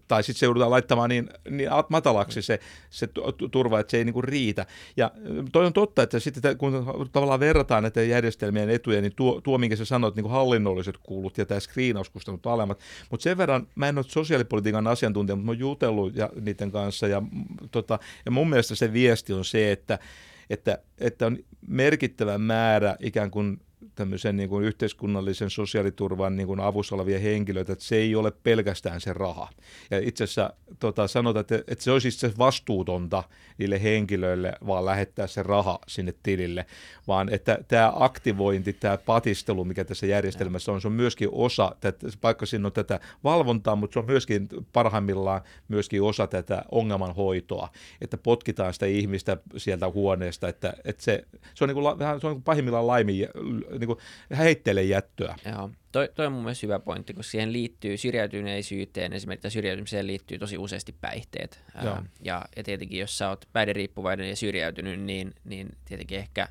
Tai sitten se joudutaan laittamaan niin, niin matalaksi se, se turva, että se ei niin kuin riitä. Ja toi on totta, että sitten kun tavallaan verrataan näitä järjestelmien etuja, niin tuo, tuo minkä sä sanoit, niin kuin hallinnolliset kulut ja tämä screenauskustannut alemmat. Mutta sen verran, mä en ole sosiaalipolitiikan asiantuntija, mutta mä oon jutellut ja, niiden kanssa ja, tota, ja mun mielestä se viesti on se, että että, että on merkittävä määrä ikään kuin tämmöisen niin kuin yhteiskunnallisen sosiaaliturvan niin kuin avussa olevia henkilöitä, että se ei ole pelkästään se raha. Ja itse asiassa tota, sanotaan, että, että se olisi itse vastuutonta niille henkilöille vaan lähettää se raha sinne tilille, vaan että tämä aktivointi, tämä patistelu, mikä tässä järjestelmässä on, se on myöskin osa, tätä, vaikka siinä on tätä valvontaa, mutta se on myöskin parhaimmillaan myöskin osa tätä ongelman hoitoa, että potkitaan sitä ihmistä sieltä huoneesta, että, että se, se on, niin kuin, se on pahimmillaan laimin niin kuin heitteille jättöä. Joo. Toi, toi on mun mielestä hyvä pointti, kun siihen liittyy syrjäytyneisyyteen, esimerkiksi syrjäytymiseen liittyy tosi useasti päihteet. Ää, ja, ja tietenkin, jos sä oot päihderiippuvainen ja syrjäytynyt, niin, niin tietenkin ehkä,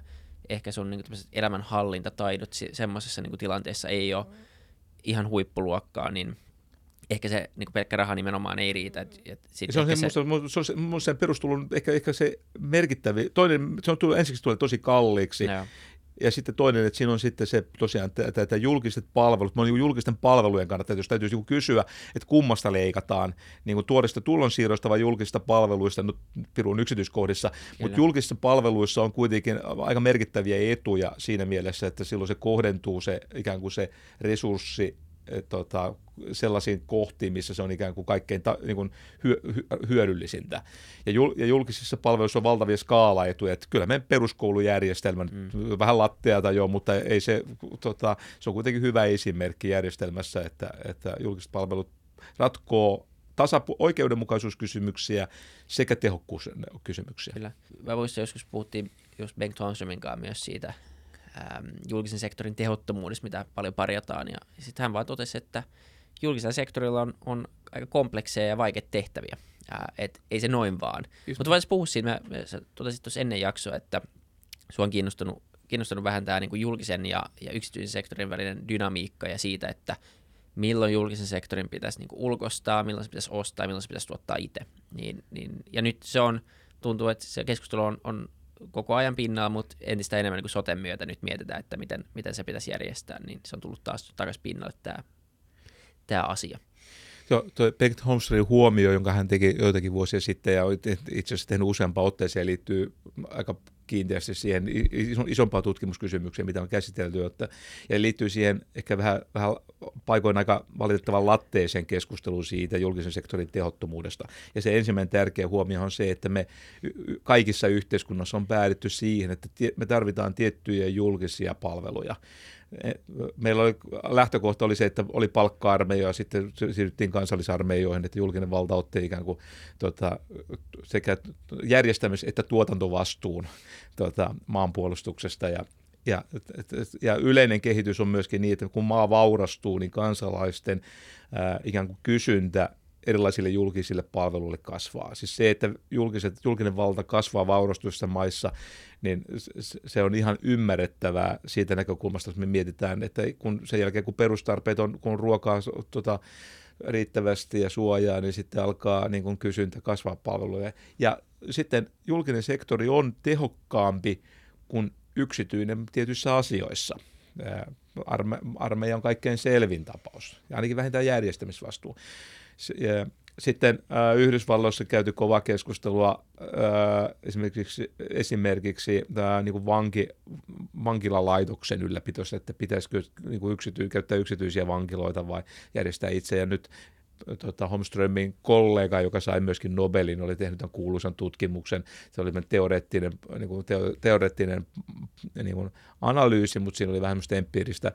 ehkä sun niin elämänhallintataidot semmoisessa niin tilanteessa ei ole ihan huippuluokkaa, niin ehkä se niin pelkkä raha nimenomaan ei riitä. Et, et sit se on se, se... Musta, se, musta sen perustulun ehkä, ehkä se merkittävi, toinen, se on tullut, ensiksi tulee tosi kalliiksi, Joo. Ja sitten toinen, että siinä on sitten se tosiaan tätä julkiset palvelut, niin julkisten palvelujen kannalta, että jos täytyisi niin kysyä, että kummasta leikataan, niin kuin tuorista tulonsiirroista vai julkisista palveluista, no pirun yksityiskohdissa, Kyllä. mutta julkisissa palveluissa on kuitenkin aika merkittäviä etuja siinä mielessä, että silloin se kohdentuu se ikään kuin se resurssi tota, sellaisiin kohtiin, missä se on ikään kuin kaikkein ta, niin kuin hyö, hy, hyödyllisintä. Ja, jul, ja julkisissa palveluissa on valtavia skaalaetuja, että kyllä meidän peruskoulujärjestelmä, mm. vähän latteata jo, mutta ei se, tota, se on kuitenkin hyvä esimerkki järjestelmässä, että, että julkiset palvelut ratkoo tasapu- oikeudenmukaisuuskysymyksiä sekä tehokkuuskysymyksiä. Kyllä. Mä muistan, joskus puhuttiin just Bengt Holmströmin kanssa myös siitä äm, julkisen sektorin tehottomuudesta, mitä paljon parjataan. Ja sitten hän vaan totesi, että julkisella sektorilla on, on aika komplekseja ja vaikeita tehtäviä. Ää, et ei se noin vaan. Mutta voitaisiin puhua siitä, mä, totesit tuossa ennen jaksoa, että sua on kiinnostunut, kiinnostunut vähän tämä niin julkisen ja, ja yksityisen sektorin välinen dynamiikka ja siitä, että milloin julkisen sektorin pitäisi niin ulkostaa, milloin se pitäisi ostaa, milloin se pitäisi tuottaa itse. Niin, niin, ja nyt se on, tuntuu, että se keskustelu on, on koko ajan pinnalla, mutta entistä enemmän niin kuin soten myötä nyt mietitään, että miten, miten se pitäisi järjestää, niin se on tullut taas takaisin pinnalle tämä, tämä asia. Joo, tuo Bengt Holmströmin huomio, jonka hän teki joitakin vuosia sitten ja itse asiassa tehnyt useampaan otteeseen, liittyy aika kiinteästi siihen isompaan tutkimuskysymykseen, mitä on käsitelty, että, ja liittyy siihen ehkä vähän, vähän paikoin aika valitettavan latteeseen keskusteluun siitä julkisen sektorin tehottomuudesta. Ja se ensimmäinen tärkeä huomio on se, että me kaikissa yhteiskunnassa on päädytty siihen, että me tarvitaan tiettyjä julkisia palveluja meillä oli, lähtökohta oli se, että oli palkka-armeija ja sitten siirryttiin kansallisarmeijoihin, että julkinen valta otti ikään kuin tota, sekä järjestämis- että tuotantovastuun tota, maanpuolustuksesta. Ja ja, ja yleinen kehitys on myöskin niin, että kun maa vaurastuu, niin kansalaisten ää, ikään kuin kysyntä erilaisille julkisille palveluille kasvaa. Siis se, että julkiset, julkinen valta kasvaa vaurastuissa maissa, niin se on ihan ymmärrettävää siitä näkökulmasta, että me mietitään, että kun sen jälkeen kun perustarpeet on, kun on ruokaa tota, riittävästi ja suojaa, niin sitten alkaa niin kuin kysyntä kasvaa palveluja. Ja sitten julkinen sektori on tehokkaampi kuin yksityinen tietyissä asioissa. Arme, armeija on kaikkein selvin tapaus, ja ainakin vähintään järjestämisvastuu. Sitten äh, Yhdysvalloissa käyty kova keskustelua äh, esimerkiksi, esimerkiksi äh, niin kuin vanki, vankilalaitoksen ylläpitossa, että pitäisikö niin kuin yksity, käyttää yksityisiä vankiloita vai järjestää itse. Ja nyt tota, Holmströmin kollega, joka sai myöskin Nobelin, oli tehnyt tämän kuuluisan tutkimuksen. Se oli teoreettinen, niin kuin teo, teoreettinen niin kuin analyysi, mutta siinä oli vähän empiiristä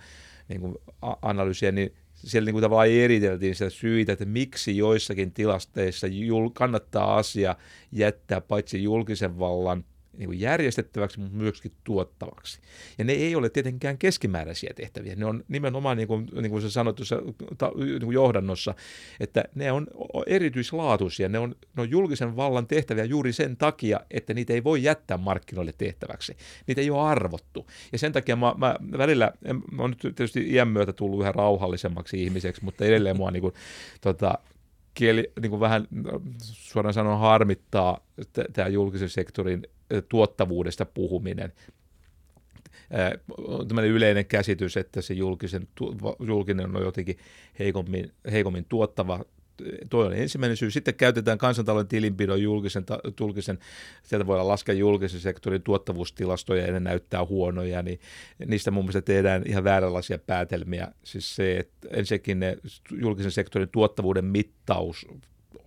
niin kuin analyysiä, niin siellä niin kuin tavallaan eriteltiin sitä syitä, että miksi joissakin tilasteissa jul- kannattaa asia jättää paitsi julkisen vallan niin kuin järjestettäväksi, mutta myöskin tuottavaksi. Ja ne ei ole tietenkään keskimääräisiä tehtäviä. Ne on nimenomaan, niin kuin, niin kuin sä sanoit tuossa niin kuin johdannossa, että ne on erityislaatuisia. Ne on, ne on julkisen vallan tehtäviä juuri sen takia, että niitä ei voi jättää markkinoille tehtäväksi. Niitä ei ole arvottu. Ja sen takia mä, mä välillä, mä oon nyt tietysti iän myötä tullut ihan rauhallisemmaksi ihmiseksi, mutta edelleen mua niin kuin, tota, kieli niin kuin vähän suoraan sanoen harmittaa tämä julkisen sektorin tuottavuudesta puhuminen. On tämmöinen yleinen käsitys, että se julkisen, julkinen on jotenkin heikommin, heikommin tuottava Tuo on ensimmäinen syy. Sitten käytetään kansantalouden tilinpidon julkisen, julkisen, sieltä voidaan laskea julkisen sektorin tuottavuustilastoja ja ne näyttää huonoja, niin niistä mun mielestä tehdään ihan vääränlaisia päätelmiä. Siis se, että ensinnäkin ne julkisen sektorin tuottavuuden mittaus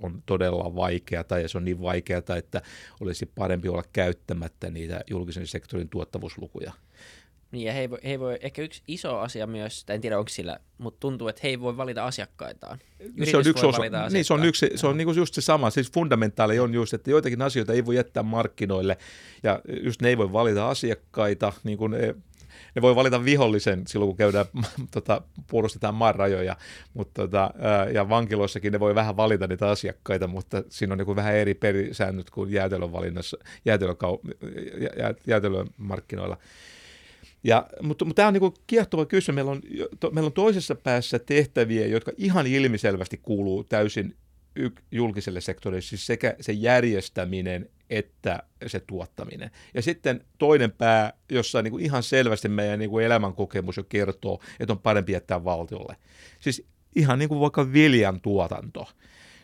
on todella vaikeata ja se on niin vaikeata, että olisi parempi olla käyttämättä niitä julkisen sektorin tuottavuuslukuja. Niin ja he ei, voi, he ei voi, ehkä yksi iso asia myös, tai en tiedä onko sillä, mutta tuntuu, että he ei voi valita asiakkaitaan. Yritys se on yksi osa, niin se on, yksi, se on niin just se sama, siis fundamentaali on just, että joitakin asioita ei voi jättää markkinoille, ja just ne ei voi valita asiakkaita, niin kuin ne, ne voi valita vihollisen silloin, kun käydään, [LAUGHS] tota, puolustetaan maan rajoja, mutta, tota, ja vankiloissakin ne voi vähän valita niitä asiakkaita, mutta siinä on niin vähän eri perisäännöt kuin jäätelön valinnassa, jäätelökau, jä, jäätelön markkinoilla. Ja, mutta, mutta tämä on niin kiehtova kysymys. Meillä on, to, meillä on toisessa päässä tehtäviä, jotka ihan ilmiselvästi kuuluu täysin julkiselle sektorille, siis sekä se järjestäminen että se tuottaminen. Ja sitten toinen pää, jossa niin kuin ihan selvästi meidän niin kuin elämänkokemus jo kertoo, että on parempi jättää valtiolle. Siis ihan niin kuin vaikka viljan tuotanto.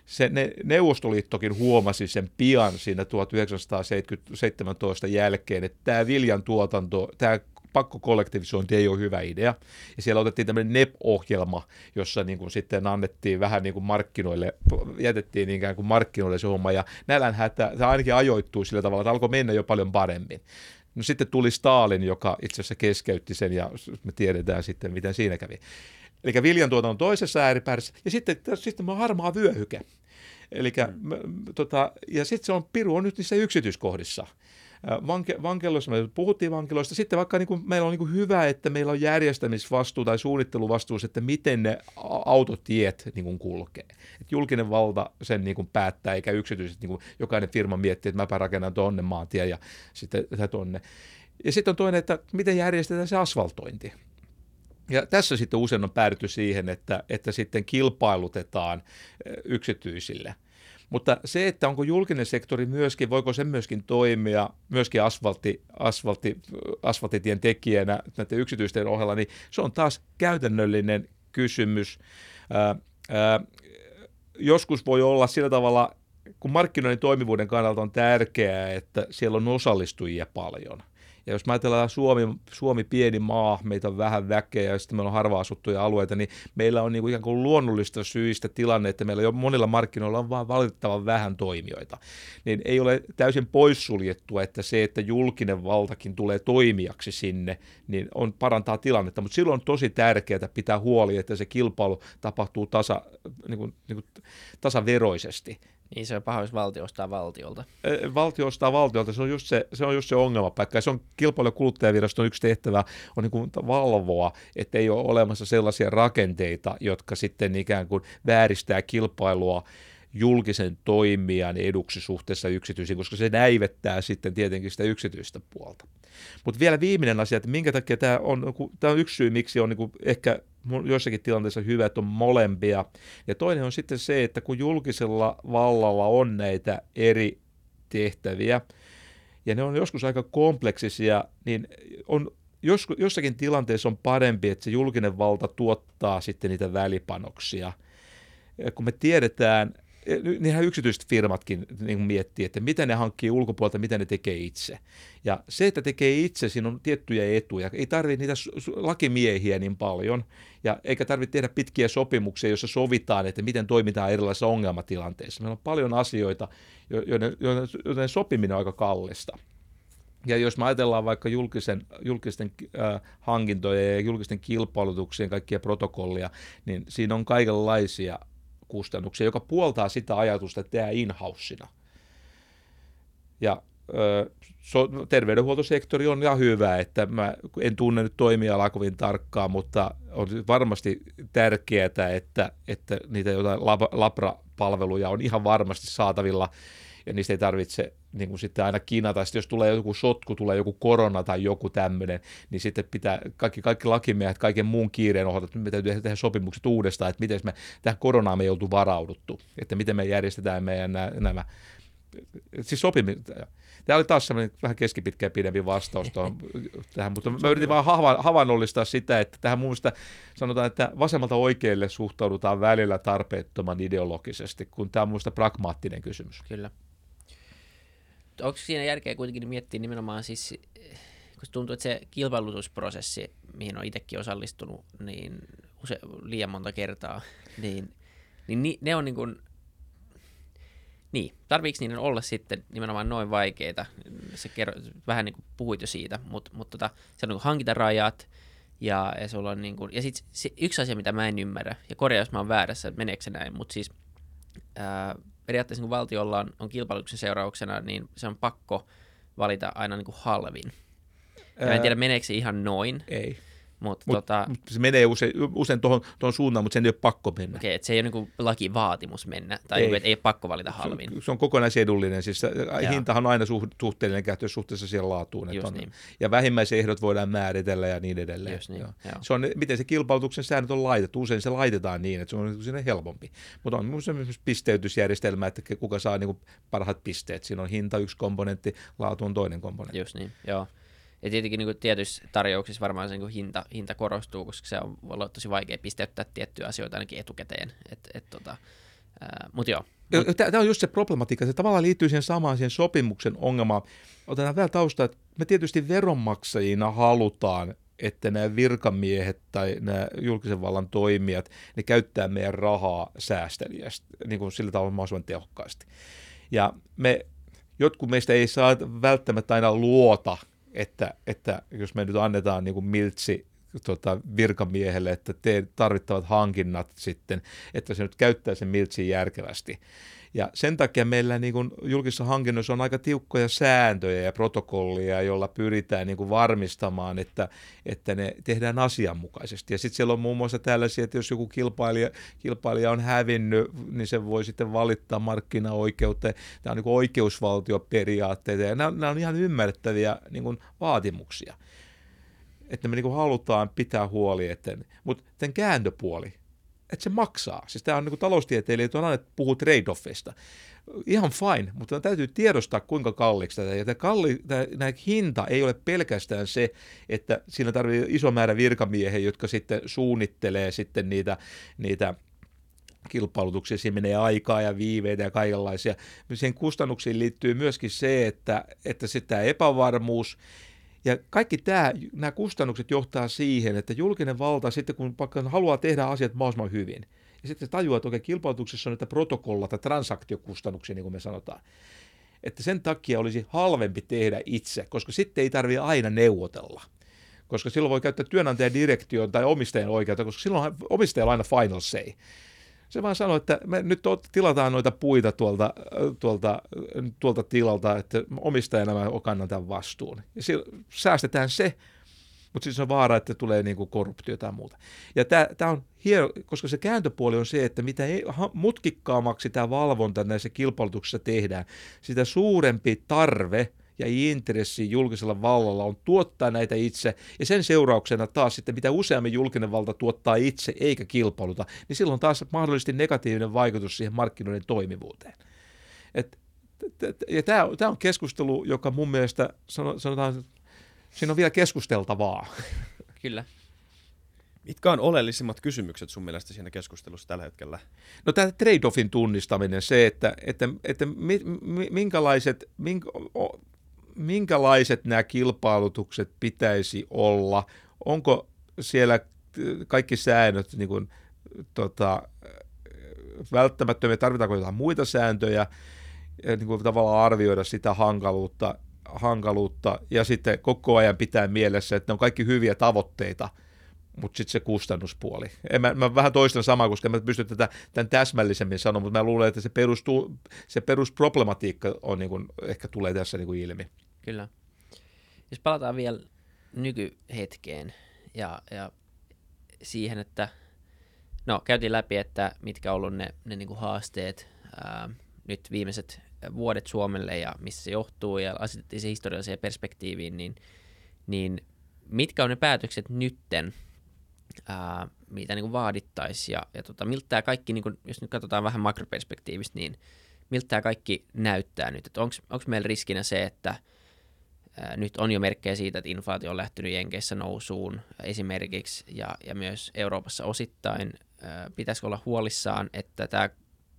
Se, ne, Neuvostoliittokin huomasi sen pian siinä 1917 jälkeen, että tämä viljan tuotanto, tämä pakkokollektivisointi ei ole hyvä idea. Ja siellä otettiin tämmöinen NEP-ohjelma, jossa niin kuin sitten annettiin vähän niin kuin markkinoille, jätettiin ikään kuin markkinoille se homma, ja nälänhätä, se ainakin ajoittuu sillä tavalla, että alkoi mennä jo paljon paremmin. No sitten tuli Stalin, joka itse asiassa keskeytti sen, ja me tiedetään sitten, miten siinä kävi. Eli viljantuotannon toisessa ääripäässä, ja sitten, sitten on harmaa vyöhyke. Eli, mm. tota, ja sitten se on, Piru on nyt niissä yksityiskohdissa. Vanke, vankeloissa, me puhuttiin vankeloista, sitten vaikka niin kuin, meillä on niin kuin hyvä, että meillä on järjestämisvastuu tai suunnitteluvastuu, että miten ne autotiet niin kuin kulkee. Et julkinen valta sen niin kuin päättää, eikä yksityiset, niin kuin jokainen firma miettii, että mäpä rakennan tuonne maantie ja sitten tonne. Ja sitten on toinen, että miten järjestetään se asfaltointi. Ja tässä sitten usein on päädytty siihen, että, että sitten kilpailutetaan yksityisille. Mutta se, että onko julkinen sektori myöskin, voiko se myöskin toimia myöskin asfaltti, asfaltti, asfaltitien tekijänä näiden yksityisten ohella, niin se on taas käytännöllinen kysymys. Ää, ää, joskus voi olla sillä tavalla, kun markkinoiden toimivuuden kannalta on tärkeää, että siellä on osallistujia paljon – ja jos mä ajatellaan Suomi, Suomi pieni maa, meitä on vähän väkeä ja sitten meillä on harva asuttuja alueita, niin meillä on niin kuin ikään kuin luonnollista syistä tilanne, että meillä jo monilla markkinoilla on vain valitettavan vähän toimijoita. Niin ei ole täysin poissuljettua, että se, että julkinen valtakin tulee toimijaksi sinne, niin on parantaa tilannetta, mutta silloin on tosi tärkeää pitää huoli, että se kilpailu tapahtuu tasa, niin kuin, niin kuin tasaveroisesti. Niin se on paha, jos valtio ostaa valtiolta. Valtio ostaa valtiolta, se on just se, se, on just se ongelmapaikka. Se on kilpailu- ja kuluttajaviraston yksi tehtävä on niin kuin valvoa, että ei ole olemassa sellaisia rakenteita, jotka sitten ikään kuin vääristää kilpailua julkisen toimijan eduksi suhteessa yksityisiin, koska se näivettää sitten tietenkin sitä yksityistä puolta. Mutta vielä viimeinen asia, että minkä takia tämä on, tämä on yksi syy, miksi on niin ehkä joissakin tilanteissa hyvä, että on molempia. Ja toinen on sitten se, että kun julkisella vallalla on näitä eri tehtäviä, ja ne on joskus aika kompleksisia, niin on jos, jossakin tilanteessa on parempi, että se julkinen valta tuottaa sitten niitä välipanoksia. Ja kun me tiedetään, niinhän yksityiset firmatkin niin miettii, että miten ne hankkii ulkopuolelta, mitä ne tekee itse. Ja se, että tekee itse, siinä on tiettyjä etuja. Ei tarvitse niitä lakimiehiä niin paljon, ja eikä tarvitse tehdä pitkiä sopimuksia, joissa sovitaan, että miten toimitaan erilaisissa ongelmatilanteissa. Meillä on paljon asioita, joiden, joiden sopiminen on aika kallista. Ja jos me ajatellaan vaikka julkisen, julkisten äh, hankintojen ja julkisten kilpailutuksien kaikkia protokollia, niin siinä on kaikenlaisia kustannuksia, joka puoltaa sitä ajatusta, että tehdään in Ja so, terveydenhuoltosektori on ihan hyvä, että mä en tunne nyt toimialaa kovin tarkkaan, mutta on varmasti tärkeää, että, että niitä jotain labra-palveluja on ihan varmasti saatavilla ja niistä ei tarvitse niin kuin sitten aina kinata. Sitten jos tulee joku sotku, tulee joku korona tai joku tämmöinen, niin sitten pitää kaikki, kaikki lakimiehet, kaiken muun kiireen ohjelta, että me täytyy tehdä sopimukset uudestaan, että miten me tähän koronaan me ei oltu varauduttu, että miten me järjestetään meidän nämä, nämä siis sopiminen. Tämä oli taas semmoinen vähän keskipitkään pidempi vastaus tuohon, [LAUGHS] tähän, mutta mä yritin vaan hava, havainnollistaa sitä, että tähän mun mielestä sanotaan, että vasemmalta oikealle suhtaudutaan välillä tarpeettoman ideologisesti, kun tämä on mun pragmaattinen kysymys. Kyllä onko siinä järkeä kuitenkin miettiä nimenomaan siis, kun tuntuu, että se kilpailutusprosessi, mihin on itsekin osallistunut, niin use, liian monta kertaa, niin, niin ne on niin kuin, niin, tarviiko niiden olla sitten nimenomaan noin vaikeita? Se kerro, vähän niin kuin puhuit jo siitä, mutta, mutta tota, se on niin hankintarajat, ja, ja, sulla on niin kuin, ja sit se, yksi asia, mitä mä en ymmärrä, ja korjaa, jos mä oon väärässä, että meneekö se näin, mutta siis ää, periaatteessa kun valtiolla on, on kilpailutuksen seurauksena, niin se on pakko valita aina niin kuin halvin. Ja mä en tiedä, meneekö se ihan noin. Ei. Mutta mut, tota, mut se menee usein, usein tuohon, tuohon suuntaan, mutta sen ei ole pakko mennä. Okei, okay, se ei ole niin lakivaatimus mennä, tai ei. Niin, että ei ole pakko valita halvin. Se, se on kokonaisedullinen, siis ja. hintahan on aina suhteellinen käyttö suhteessa siihen laatuun. Että on, niin. Ja vähimmäisehdot voidaan määritellä ja niin edelleen. Just niin. Joo. Se on, miten se kilpailutuksen säännöt on laitettu, usein se laitetaan niin, että se on sinne helpompi. Mutta on myös pisteytysjärjestelmä, että kuka saa niin parhaat pisteet. Siinä on hinta yksi komponentti, laatu on toinen komponentti. Just niin, joo. Ja tietenkin niin kuin tietyissä tarjouksissa varmaan se niin hinta, hinta korostuu, koska se on, voi olla tosi vaikea pisteyttää tiettyjä asioita ainakin etukäteen. Et, et, tota, Mutta joo. Tämä on just se problematiikka, se tavallaan liittyy siihen samaan siihen sopimuksen ongelmaan. Otetaan vielä tausta, että me tietysti veronmaksajina halutaan, että nämä virkamiehet tai nämä julkisen vallan toimijat, ne käyttää meidän rahaa säästeliästi, niin kuin sillä tavalla mahdollisimman tehokkaasti. Ja me, jotkut meistä ei saa välttämättä aina luota, että, että jos me nyt annetaan niin kuin miltsi tota, virkamiehelle, että tee tarvittavat hankinnat sitten, että se nyt käyttää sen miltsin järkevästi. Ja sen takia meillä niin kuin julkisissa hankinnoissa on aika tiukkoja sääntöjä ja protokollia, joilla pyritään niin kuin varmistamaan, että, että ne tehdään asianmukaisesti. Ja sitten siellä on muun muassa tällaisia, että jos joku kilpailija, kilpailija on hävinnyt, niin se voi sitten valittaa markkinaoikeuteen. Tämä on niin kuin oikeusvaltioperiaatteita ja nämä, nämä on ihan ymmärrettäviä niin kuin vaatimuksia että me niin kuin halutaan pitää huoli, että, mutta tämän kääntöpuoli, että se maksaa. Siis tämä on niin taloustieteilijät on aina puhuu trade-offista. Ihan fine, mutta täytyy tiedostaa, kuinka kalliiksi tätä. Ja tämä, kalli, tämä, hinta ei ole pelkästään se, että siinä tarvii iso määrä virkamiehiä, jotka sitten suunnittelee sitten niitä, niitä kilpailutuksia, siinä menee aikaa ja viiveitä ja kaikenlaisia. Siihen kustannuksiin liittyy myöskin se, että, että tämä epävarmuus, ja kaikki tämä, nämä kustannukset johtaa siihen, että julkinen valta sitten kun haluaa tehdä asiat mahdollisimman hyvin, ja sitten tajuaa, että oikein kilpailutuksessa on näitä protokolla- tai transaktiokustannuksia, niin kuin me sanotaan, että sen takia olisi halvempi tehdä itse, koska sitten ei tarvitse aina neuvotella koska silloin voi käyttää työnantajan direktion tai omistajan oikeutta, koska silloin omistajalla on aina final say. Se vaan sanoi, että me nyt tilataan noita puita tuolta, tuolta, tuolta tilalta, että omistajana mä kannan tämän vastuun. Ja säästetään se, mutta siis on vaara, että tulee niin kuin korruptio tai muuta. Ja tämä on hieno, koska se kääntöpuoli on se, että mitä mutkikkaammaksi tämä valvonta näissä kilpailutuksissa tehdään, sitä suurempi tarve – ja intressi julkisella vallalla on tuottaa näitä itse, ja sen seurauksena taas sitten mitä useammin julkinen valta tuottaa itse eikä kilpailuta, niin silloin taas mahdollisesti negatiivinen vaikutus siihen markkinoiden toimivuuteen. Et, ja tämä, tämä on keskustelu, joka mun mielestä sanotaan, siinä on vielä keskusteltavaa. [LAUGHS] Kyllä. Mitkä on oleellisimmat kysymykset sun mielestä siinä keskustelussa tällä hetkellä? No tämä trade-offin tunnistaminen, se, että, että, että minkälaiset, mink, minkälaiset nämä kilpailutukset pitäisi olla? Onko siellä kaikki säännöt niin kuin, tota, välttämättömiä, tarvitaanko jotain muita sääntöjä, niin kuin tavallaan arvioida sitä hankaluutta, hankaluutta ja sitten koko ajan pitää mielessä, että ne on kaikki hyviä tavoitteita – mutta sitten se kustannuspuoli. En mä, mä vähän toistan samaa, koska mä pystyn tätä tämän täsmällisemmin sanomaan, mutta mä luulen, että se, perustuu, se perusproblematiikka on, niin kuin, ehkä tulee tässä niin kuin ilmi. Kyllä. Jos palataan vielä nykyhetkeen ja, ja siihen, että no käytiin läpi, että mitkä on ollut ne, ne niin kuin haasteet ää, nyt viimeiset vuodet Suomelle ja missä se johtuu ja asetettiin se historialliseen perspektiiviin, niin, niin mitkä on ne päätökset nytten, ää, mitä niin vaadittaisiin ja, ja tota, miltä tämä kaikki, niin kuin, jos nyt katsotaan vähän makroperspektiivistä, niin miltä tämä kaikki näyttää nyt, että onko meillä riskinä se, että nyt on jo merkkejä siitä, että inflaatio on lähtenyt Jenkeissä nousuun esimerkiksi ja, ja myös Euroopassa osittain, pitäisikö olla huolissaan, että tämä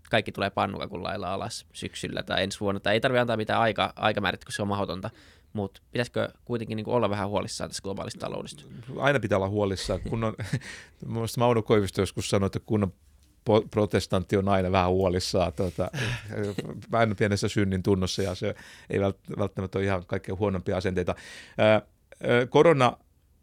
kaikki tulee pannukakulla lailla alas syksyllä tai ensi vuonna, tai ei tarvitse antaa mitään aika, aikamäärättä, kun se on mahdotonta, mutta pitäisikö kuitenkin niin olla vähän huolissaan tässä globaalista taloudesta? Aina pitää olla huolissaan. Kun on, [LAUGHS] Mauno Koivisto joskus sanoi, että kunnon protestantti on aina vähän huolissaan, tuota, [LAUGHS] vähän pienessä synnin tunnossa ja se ei välttämättä ole ihan kaikkein huonompia asenteita. korona,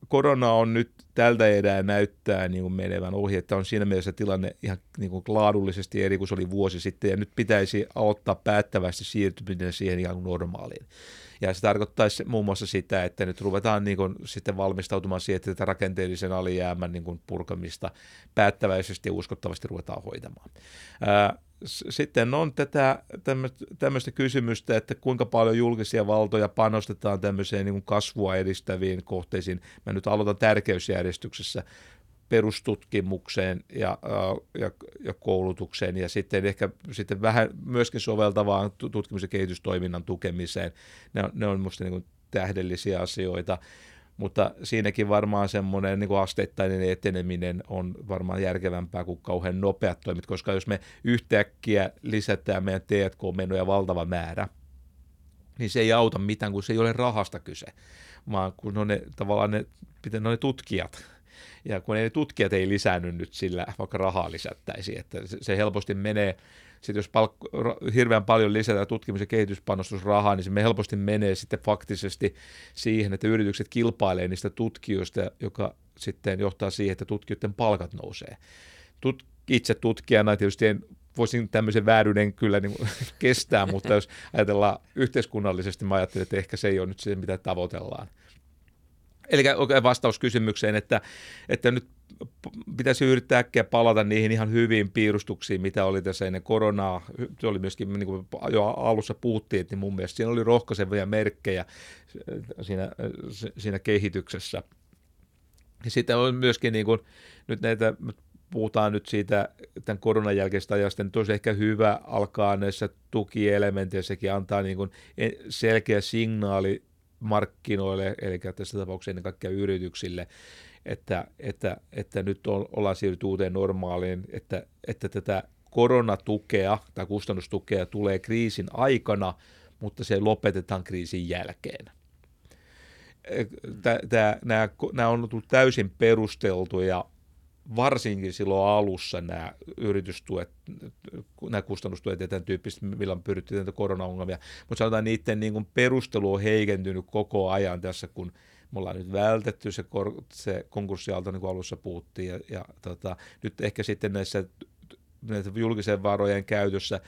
korona on nyt tältä edää näyttää niin kuin menevän ohi, että on siinä mielessä tilanne ihan niin kuin laadullisesti eri kuin se oli vuosi sitten ja nyt pitäisi aloittaa päättävästi siirtyminen siihen ihan normaaliin. Ja se tarkoittaisi muun muassa sitä, että nyt ruvetaan niin kuin sitten valmistautumaan siihen, että tätä rakenteellisen alijäämän niin kuin purkamista päättäväisesti ja uskottavasti ruvetaan hoitamaan. Sitten on tätä tämmöistä kysymystä, että kuinka paljon julkisia valtoja panostetaan tämmöiseen niin kasvua edistäviin kohteisiin. Mä nyt aloitan tärkeysjärjestyksessä perustutkimukseen ja, ja, ja koulutukseen ja sitten ehkä sitten vähän myöskin soveltavaan tutkimus- ja kehitystoiminnan tukemiseen. Ne on, ne on minusta niin tähdellisiä asioita. Mutta siinäkin varmaan semmoinen niin asteittainen eteneminen on varmaan järkevämpää kuin kauhean nopeat toimit, koska jos me yhtäkkiä lisätään meidän T&K-menoja valtava määrä, niin se ei auta mitään, kun se ei ole rahasta kyse, vaan kun on ne, tavallaan ne, ne, ne tutkijat, ja kun ne tutkijat ei lisännyt nyt sillä, vaikka rahaa lisättäisiin, että se helposti menee, sitten jos palkko, hirveän paljon lisätään tutkimus- ja kehityspanostusrahaa, niin se me helposti menee sitten faktisesti siihen, että yritykset kilpailee niistä tutkijoista, joka sitten johtaa siihen, että tutkijoiden palkat nousee. Tut, itse tutkijana tietysti en voisin tämmöisen vääryyden kyllä niin [LAUGHS] kestää, mutta jos ajatellaan yhteiskunnallisesti, mä ajattelen, että ehkä se ei ole nyt se, mitä tavoitellaan. Eli vastaus kysymykseen, että, että nyt pitäisi yrittää äkkiä palata niihin ihan hyviin piirustuksiin, mitä oli tässä ennen koronaa. Se oli myöskin, niin kuin jo alussa puhuttiin, niin mun mielestä siinä oli rohkaisevia merkkejä siinä, siinä kehityksessä. Ja sitten on myöskin niin kuin, nyt näitä, puhutaan nyt siitä tämän koronan jälkeistä ajasta, niin tosi ehkä hyvä alkaa näissä tukielementeissäkin antaa niin kuin selkeä signaali markkinoille, eli tässä tapauksessa ennen kaikkea yrityksille, että, että, että nyt on, ollaan siirrytty uuteen normaaliin, että, että tätä koronatukea tai kustannustukea tulee kriisin aikana, mutta se lopetetaan kriisin jälkeen. Nämä, on tullut täysin perusteltuja varsinkin silloin alussa nämä yritystuet, nämä kustannustuet ja tämän tyyppistä, millä on pyritty näitä koronaongelmia, mutta sanotaan niiden niin perustelu on heikentynyt koko ajan tässä, kun me ollaan nyt vältetty se, kor- se konkurssialto, niin kuin alussa puhuttiin, ja, ja tota, nyt ehkä sitten näissä näitä julkisen varojen käytössä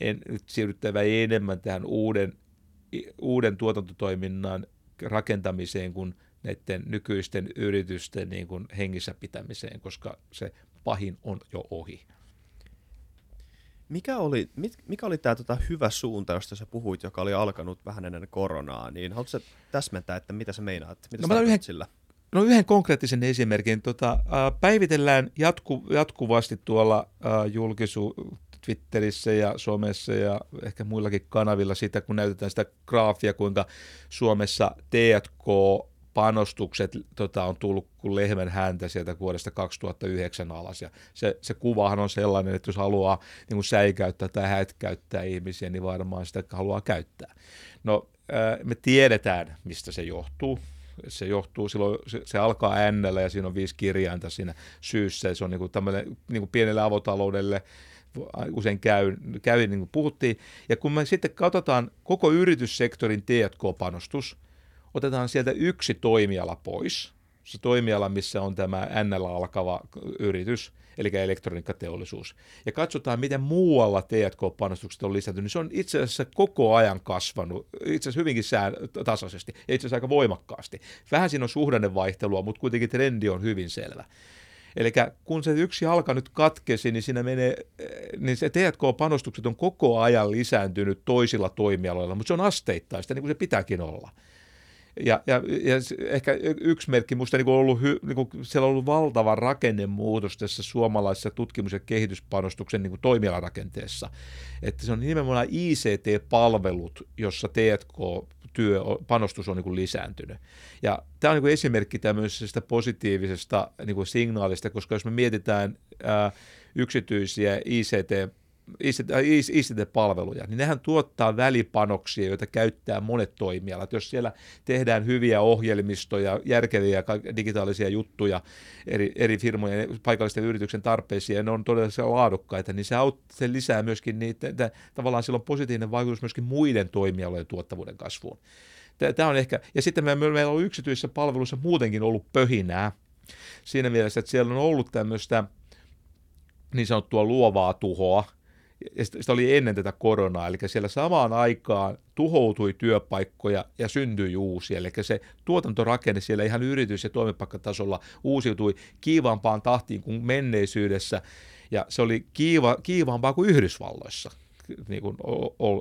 en, nyt siirryttävä enemmän tähän uuden, uuden tuotantotoiminnan rakentamiseen, kun näiden nykyisten yritysten niin kuin hengissä pitämiseen, koska se pahin on jo ohi. Mikä oli, mikä oli tämä tota hyvä suunta, josta sä puhuit, joka oli alkanut vähän ennen koronaa, niin haluatko täsmäntää, että mitä sä meinaat? Mitä no, sä yhden, sillä? No yhden konkreettisen esimerkin. Tota, äh, päivitellään jatku, jatkuvasti tuolla äh, julkisu, Twitterissä ja somessa ja ehkä muillakin kanavilla sitä, kun näytetään sitä graafia, kuinka Suomessa T&K panostukset tota, on tullut kuin lehmän häntä sieltä vuodesta 2009 alas. Ja se, se kuvahan on sellainen, että jos haluaa niin kuin säikäyttää tai hätkäyttää ihmisiä, niin varmaan sitä haluaa käyttää. No, me tiedetään, mistä se johtuu. Se johtuu silloin, se, se alkaa ännällä ja siinä on viisi kirjainta siinä syyssä. Se on niin kuin tämmöinen niin kuin pienelle avotaloudelle usein käy, käy niin kuin puhuttiin. Ja kun me sitten katsotaan koko yrityssektorin T&K-panostus – otetaan sieltä yksi toimiala pois, se toimiala, missä on tämä NL alkava yritys, eli elektroniikkateollisuus, ja katsotaan, miten muualla T&K-panostukset on lisääntynyt, niin se on itse asiassa koko ajan kasvanut, itse asiassa hyvinkin sään, tasaisesti, ja itse asiassa aika voimakkaasti. Vähän siinä on suhdannevaihtelua, mutta kuitenkin trendi on hyvin selvä. Eli kun se yksi jalka nyt katkesi, niin siinä menee, niin se T&K-panostukset on koko ajan lisääntynyt toisilla toimialoilla, mutta se on asteittain, niin kuin se pitääkin olla. Ja, ja, ja ehkä yksi merkki minusta niin ollut, niin kuin, siellä on ollut valtava rakennemuutos tässä suomalaisessa tutkimus- ja kehityspanostuksen niin kuin toimialarakenteessa. Että se on nimenomaan ICT-palvelut, jossa T&K työ, panostus on niin kuin lisääntynyt. Ja tämä on niin kuin esimerkki tämmöisestä positiivisesta niin kuin signaalista, koska jos me mietitään ää, yksityisiä ICT ICT-palveluja, niin nehän tuottaa välipanoksia, joita käyttää monet toimialat. Jos siellä tehdään hyviä ohjelmistoja, järkeviä digitaalisia juttuja eri, eri firmojen paikallisten yrityksen tarpeisiin, ja ne on todella laadukkaita, niin se, aut, se lisää myöskin niitä, tavallaan sillä on positiivinen vaikutus myöskin muiden toimialojen tuottavuuden kasvuun. Tämä on ehkä, ja sitten meillä on yksityisissä palveluissa muutenkin ollut pöhinää, siinä mielessä, että siellä on ollut tämmöistä niin sanottua luovaa tuhoa, sitä oli ennen tätä koronaa, eli siellä samaan aikaan tuhoutui työpaikkoja ja syntyi uusia, eli se tuotantorakenne siellä ihan yritys- ja toimipaikkatasolla uusiutui kiivaampaan tahtiin kuin menneisyydessä, ja se oli kiiva, kiivaampaa kuin Yhdysvalloissa niin kuin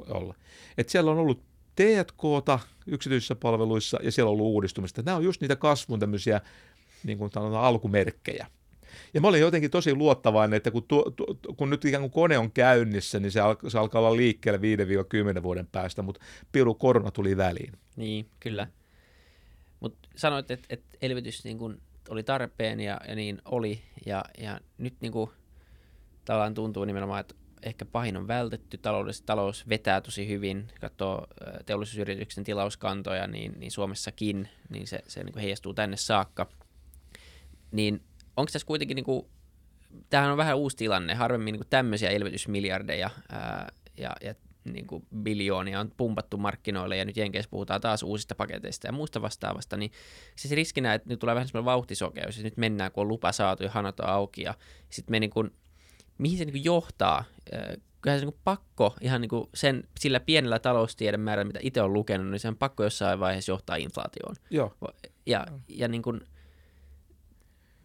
olla. Et siellä on ollut T&Kta yksityisissä palveluissa ja siellä on ollut uudistumista. Nämä on just niitä kasvun tämmöisiä niin kuin alkumerkkejä. Ja mä olin jotenkin tosi luottavainen, että kun, tuo, tu, kun nyt ikään kuin kone on käynnissä, niin se, al, se alkaa olla liikkeelle 5-10 vuoden päästä, mutta piru korona tuli väliin. Niin, kyllä. Mutta sanoit, että et elvytys niin kun oli tarpeen ja, ja niin oli, ja, ja nyt niin kun, tavallaan tuntuu nimenomaan, että ehkä pahin on vältetty, talous, talous vetää tosi hyvin, katsoo teollisuusyrityksen tilauskantoja, niin, niin Suomessakin, niin se, se niin heijastuu tänne saakka. Niin onko tässä kuitenkin, niin kuin, tämähän on vähän uusi tilanne, harvemmin niin kuin tämmöisiä elvytysmiljardeja ää, ja, ja niin kuin biljoonia on pumpattu markkinoille ja nyt Jenkeissä puhutaan taas uusista paketeista ja muusta vastaavasta, niin siis riskinä, että nyt tulee vähän semmoinen vauhtisokeus ja nyt mennään, kun on lupa saatu ja hanat on auki ja sitten me niin kuin, mihin se niin johtaa? Kyllähän se niin pakko ihan niin sen, sillä pienellä taloustiedon määrällä, mitä itse on lukenut, niin se on pakko jossain vaiheessa johtaa inflaatioon. Joo. Ja, ja niin kuin,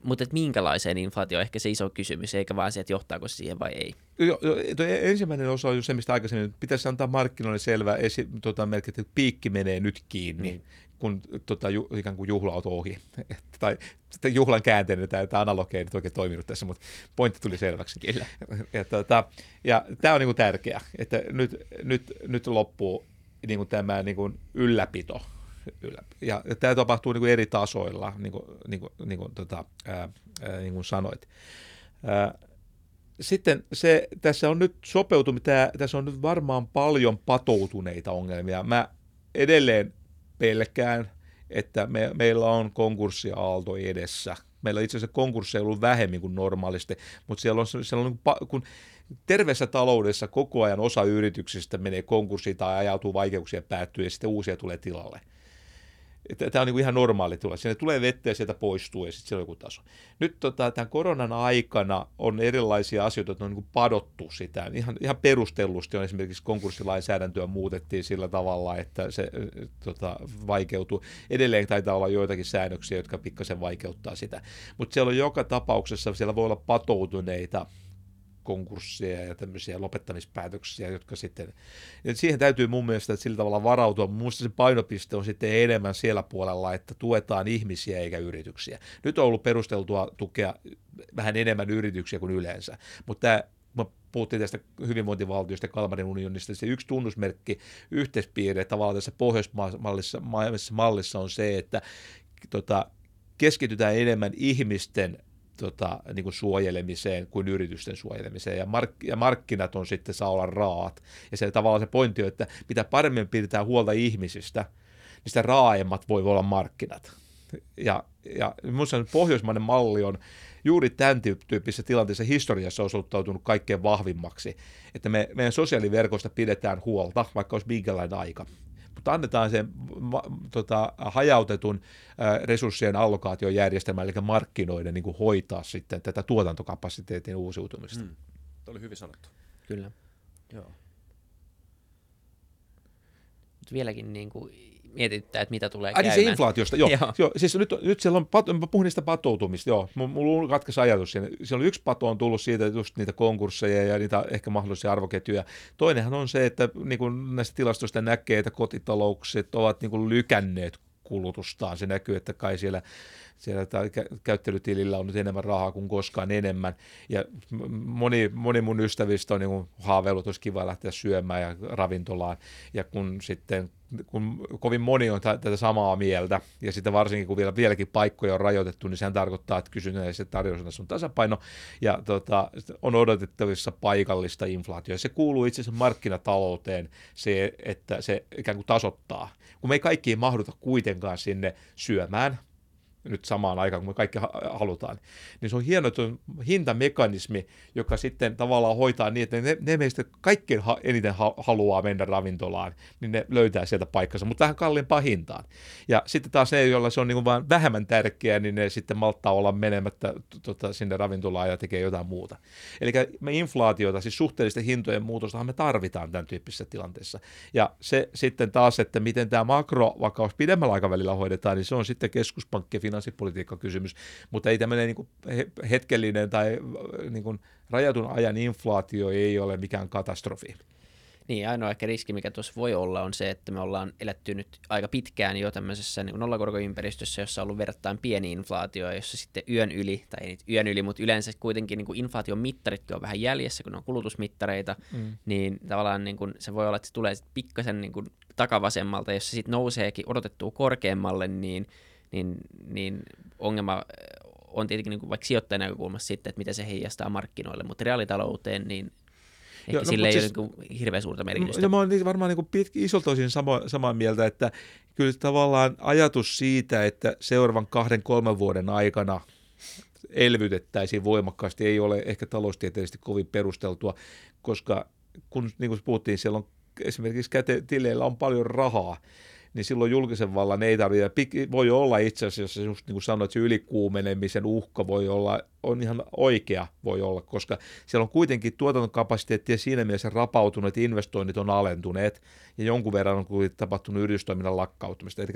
mutta että minkälaiseen inflaatioon ehkä se iso kysymys, eikä vaan se, että johtaako se siihen vai ei. Joo, jo, ensimmäinen osa on jo se, mistä aikaisemmin pitäisi antaa markkinoille selvä esi, tota, merkki, että piikki menee nyt kiinni. Mm kun tota, ju, ikään kuin juhla ohi. [LAUGHS] tai sitten juhlan käänteinen, tämä, tämä analogia ei nyt oikein toiminut tässä, mutta pointti tuli selväksi. Kyllä. Ja, tota, ja tämä on niin kuin tärkeä, että nyt, nyt, nyt loppuu niin kuin tämä niin kuin ylläpito. Ja, ja tämä tapahtuu niin kuin eri tasoilla, niin kuin, niin kuin, niin kuin, tota, ää, niin kuin sanoit. Ää, sitten se, tässä on nyt sopeutumista, tässä on nyt varmaan paljon patoutuneita ongelmia. Mä edelleen pelkään, että me, meillä on konkurssiaalto edessä. Meillä itse asiassa konkursseja ollut vähemmän kuin normaalisti, mutta siellä on, siellä on kun terveessä taloudessa koko ajan osa yrityksistä menee konkurssiin tai ajautuu vaikeuksia päättyy ja sitten uusia tulee tilalle – Tämä on niin kuin ihan normaali tulla. Sinne tulee vettä ja sieltä poistuu ja sitten siellä on joku taso. Nyt tota, tämän koronan aikana on erilaisia asioita, että on niin kuin padottu sitä. Ihan, ihan perustellusti on esimerkiksi konkurssilainsäädäntöä muutettiin sillä tavalla, että se tota, vaikeutuu. Edelleen taitaa olla joitakin säännöksiä, jotka pikkasen vaikeuttaa sitä. Mutta siellä on joka tapauksessa, siellä voi olla patoutuneita konkursseja ja tämmöisiä lopettamispäätöksiä, jotka sitten, ja siihen täytyy mun mielestä sillä tavalla varautua. Mun mielestä se painopiste on sitten enemmän siellä puolella, että tuetaan ihmisiä eikä yrityksiä. Nyt on ollut perusteltua tukea vähän enemmän yrityksiä kuin yleensä, mutta tämä mä puhuttiin tästä hyvinvointivaltiosta Kalmarin unionista, se yksi tunnusmerkki, yhteispiirre tavallaan tässä pohjoismallissa mallissa on se, että tota, keskitytään enemmän ihmisten tota, niin kuin suojelemiseen kuin yritysten suojelemiseen. Ja, mark- ja markkinat on sitten saa olla raat. Ja se tavallaan se pointti on, että mitä paremmin pidetään huolta ihmisistä, niin sitä raaemmat voi olla markkinat. Ja, ja minusta pohjoismainen malli on juuri tämän tyyppisessä tilanteessa historiassa osoittautunut kaikkein vahvimmaksi, että me, meidän sosiaaliverkosta pidetään huolta, vaikka olisi minkälainen aika mutta annetaan sen tota, hajautetun resurssien allokaatiojärjestelmä, eli markkinoiden niin kuin hoitaa sitten tätä tuotantokapasiteetin uusiutumista. Mm. Tuo oli hyvin sanottu. Kyllä. Joo. Mut vieläkin niin kuin mietityttää, että mitä tulee Ai, käymään. Niin se inflaatiosta, joo. [LAUGHS] joo. joo siis nyt, nyt siellä on, pat, mä puhun niistä patoutumista, joo. Mulla katkesi ajatus siinä. Siellä on yksi pato on tullut siitä, just niitä konkursseja ja niitä ehkä mahdollisia arvoketjuja. Toinenhan on se, että niin kuin näistä tilastoista näkee, että kotitaloukset ovat niin kuin lykänneet kulutustaan. Se näkyy, että kai siellä siellä käyttelytilillä on nyt enemmän rahaa kuin koskaan enemmän. Ja moni, moni mun ystävistä on niin haaveillut, että olisi kiva lähteä syömään ja ravintolaan. Ja kun sitten kun kovin moni on tätä samaa mieltä, ja sitten varsinkin kun vielä, vieläkin paikkoja on rajoitettu, niin sehän tarkoittaa, että kysynnän ja tarjous on tasapaino, ja tota, on odotettavissa paikallista inflaatioa. Se kuuluu itse asiassa markkinatalouteen, se, että se ikään kuin tasoittaa. Kun me ei kaikkiin mahduta kuitenkaan sinne syömään, nyt samaan aikaan, kun me kaikki halutaan. Niin se on hieno on hintamekanismi, joka sitten tavallaan hoitaa niin, että ne, ne meistä kaikkein ha- eniten ha- haluaa mennä ravintolaan, niin ne löytää sieltä paikkansa, mutta vähän kalliimpaan hintaan. Ja sitten taas ne, joilla se on niin kuin vaan vähemmän tärkeää, niin ne sitten malttaa olla menemättä tota, sinne ravintolaan ja tekee jotain muuta. Eli me inflaatiota, siis suhteellisten hintojen muutostahan me tarvitaan tämän tyyppisessä tilanteessa. Ja se sitten taas, että miten tämä makrovakaus pidemmällä aikavälillä hoidetaan, niin se on sitten keskuspankkien finanssipolitiikkakysymys, mutta ei tämmöinen niin kuin hetkellinen tai niin kuin rajatun ajan inflaatio ei ole mikään katastrofi. Niin, ainoa ehkä riski, mikä tuossa voi olla, on se, että me ollaan eletty nyt aika pitkään jo tämmöisessä niin nollakorkoympäristössä, jossa on ollut verrattain pieni inflaatio, jossa sitten yön yli, tai ei nyt yön yli, mutta yleensä kuitenkin niin kuin inflaation mittarit on vähän jäljessä, kun ne on kulutusmittareita, mm. niin tavallaan niin kuin, se voi olla, että se tulee sitten pikkasen niin kuin takavasemmalta, jos se sitten nouseekin odotettua korkeammalle, niin, niin, niin ongelma on tietenkin niin kuin vaikka sijoittajan näkökulmasta sitten, että miten se heijastaa markkinoille, mutta reaalitalouteen, niin Ehkä Joo, no, sillä ei siis, ole niin hirveän suurta merkitystä. Ja mä oon varmaan niin pit, isolta osin sama, samaa mieltä, että kyllä tavallaan ajatus siitä, että seuraavan kahden, kolmen vuoden aikana elvytettäisiin voimakkaasti, ei ole ehkä taloustieteellisesti kovin perusteltua, koska kun niin kuin puhuttiin, siellä on esimerkiksi käte, tileillä on paljon rahaa, niin silloin julkisen vallan ei tarvitse. Voi olla itse asiassa, just niin kuin sanoit, se ylikuumenemisen uhka voi olla, on ihan oikea voi olla, koska siellä on kuitenkin tuotantokapasiteettia siinä mielessä rapautunut, että investoinnit on alentuneet ja jonkun verran on tapahtunut yritystoiminnan lakkautumista. Eli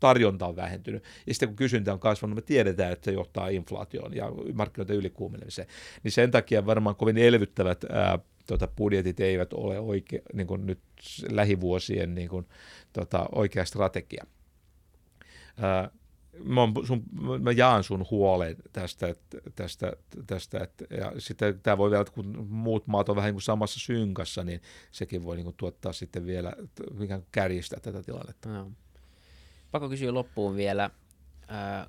tarjonta on vähentynyt. Ja sitten kun kysyntä on kasvanut, me tiedetään, että se johtaa inflaatioon ja markkinoiden ylikuumenemiseen. Niin sen takia varmaan kovin elvyttävät ää, tota, budjetit eivät ole oike, niin kuin nyt lähivuosien niin kuin, tota, oikea strategia. Ää, mä, sun, mä jaan sun huolen tästä, tästä, tästä että, ja sitten tämä voi vielä, kun muut maat on vähän niin kuin samassa synkassa, niin sekin voi niin kuin tuottaa sitten vielä, ikään kuin kärjistää tätä tilannetta. No. Pakko kysyä loppuun vielä, ää,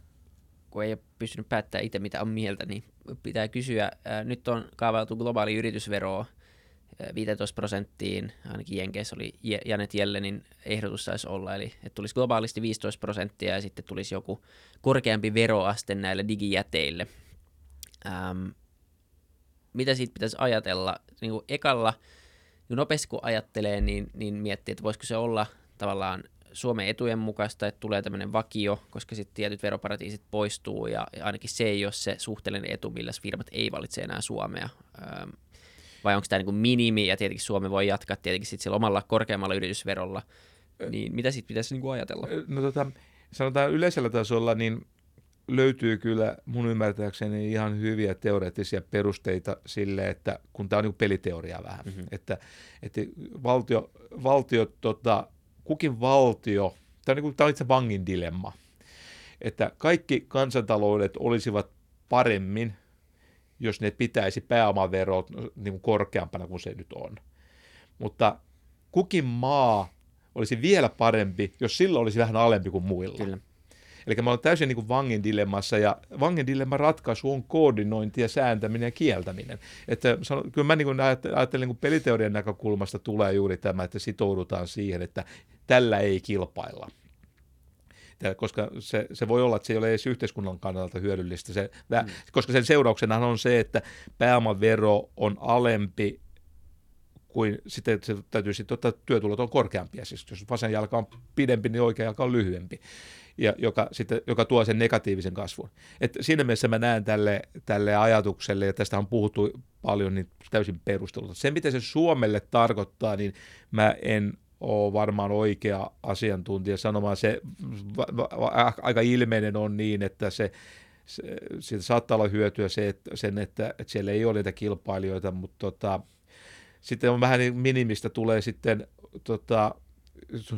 kun ei ole pystynyt päättämään itse mitä on mieltä, niin pitää kysyä. Ää, nyt on kaavailtu globaali yritysveroa 15 prosenttiin, ainakin Jenkeissä oli Janet Jellenin ehdotus saisi olla, eli että tulisi globaalisti 15 prosenttia ja sitten tulisi joku korkeampi veroaste näille digijäteille. Ähm, mitä siitä pitäisi ajatella? Niin kuin ekalla, niin nopeasti kun ajattelee, niin, niin miettii, että voisiko se olla tavallaan Suomen etujen mukaista, että tulee tämmöinen vakio, koska sitten tietyt veroparatiisit poistuu ja, ainakin se ei ole se suhteellinen etu, millä firmat ei valitse enää Suomea. Ähm, vai onko tämä niin kuin minimi, ja tietenkin Suomi voi jatkaa tietenkin sit sillä omalla korkeammalla yritysverolla, niin mitä sitten pitäisi niin kuin ajatella? No tota, sanotaan yleisellä tasolla, niin löytyy kyllä mun ymmärtääkseni ihan hyviä teoreettisia perusteita sille, että kun tämä on niin peliteoria vähän, mm-hmm. että, että valtio, valtio tota, kukin valtio, tämä on, niin kuin, tämä on itse vangin dilemma, että kaikki kansantaloudet olisivat paremmin, jos ne pitäisi pääomaverot niin kuin korkeampana kuin se nyt on. Mutta kukin maa olisi vielä parempi, jos sillä olisi vähän alempi kuin muilla. Kyllä. Eli mä olen täysin niin kuin vangin dilemmassa, ja vangin dilemman ratkaisu on koordinointi ja sääntäminen ja kieltäminen. Että kyllä mä niin kuin ajattelen, niin kuin peliteorian näkökulmasta tulee juuri tämä, että sitoudutaan siihen, että tällä ei kilpailla koska se, se voi olla, että se ei ole edes yhteiskunnan kannalta hyödyllistä, se, mm. koska sen seurauksena on se, että pääomavero on alempi kuin sitten se täytyy sitten ottaa työtulot on korkeampia. Siis jos vasen jalka on pidempi, niin oikea jalka on lyhyempi, ja joka, sitten, joka tuo sen negatiivisen kasvun. Et siinä mielessä mä näen tälle, tälle ajatukselle, ja tästä on puhuttu paljon, niin täysin perusteltu. Se, mitä se Suomelle tarkoittaa, niin mä en ole varmaan oikea asiantuntija sanomaan. Se va, va, aika ilmeinen on niin, että se, se, siitä saattaa olla hyötyä se, että, sen, että, että siellä ei ole niitä kilpailijoita, mutta tota, sitten on vähän niin minimistä tulee sitten tota,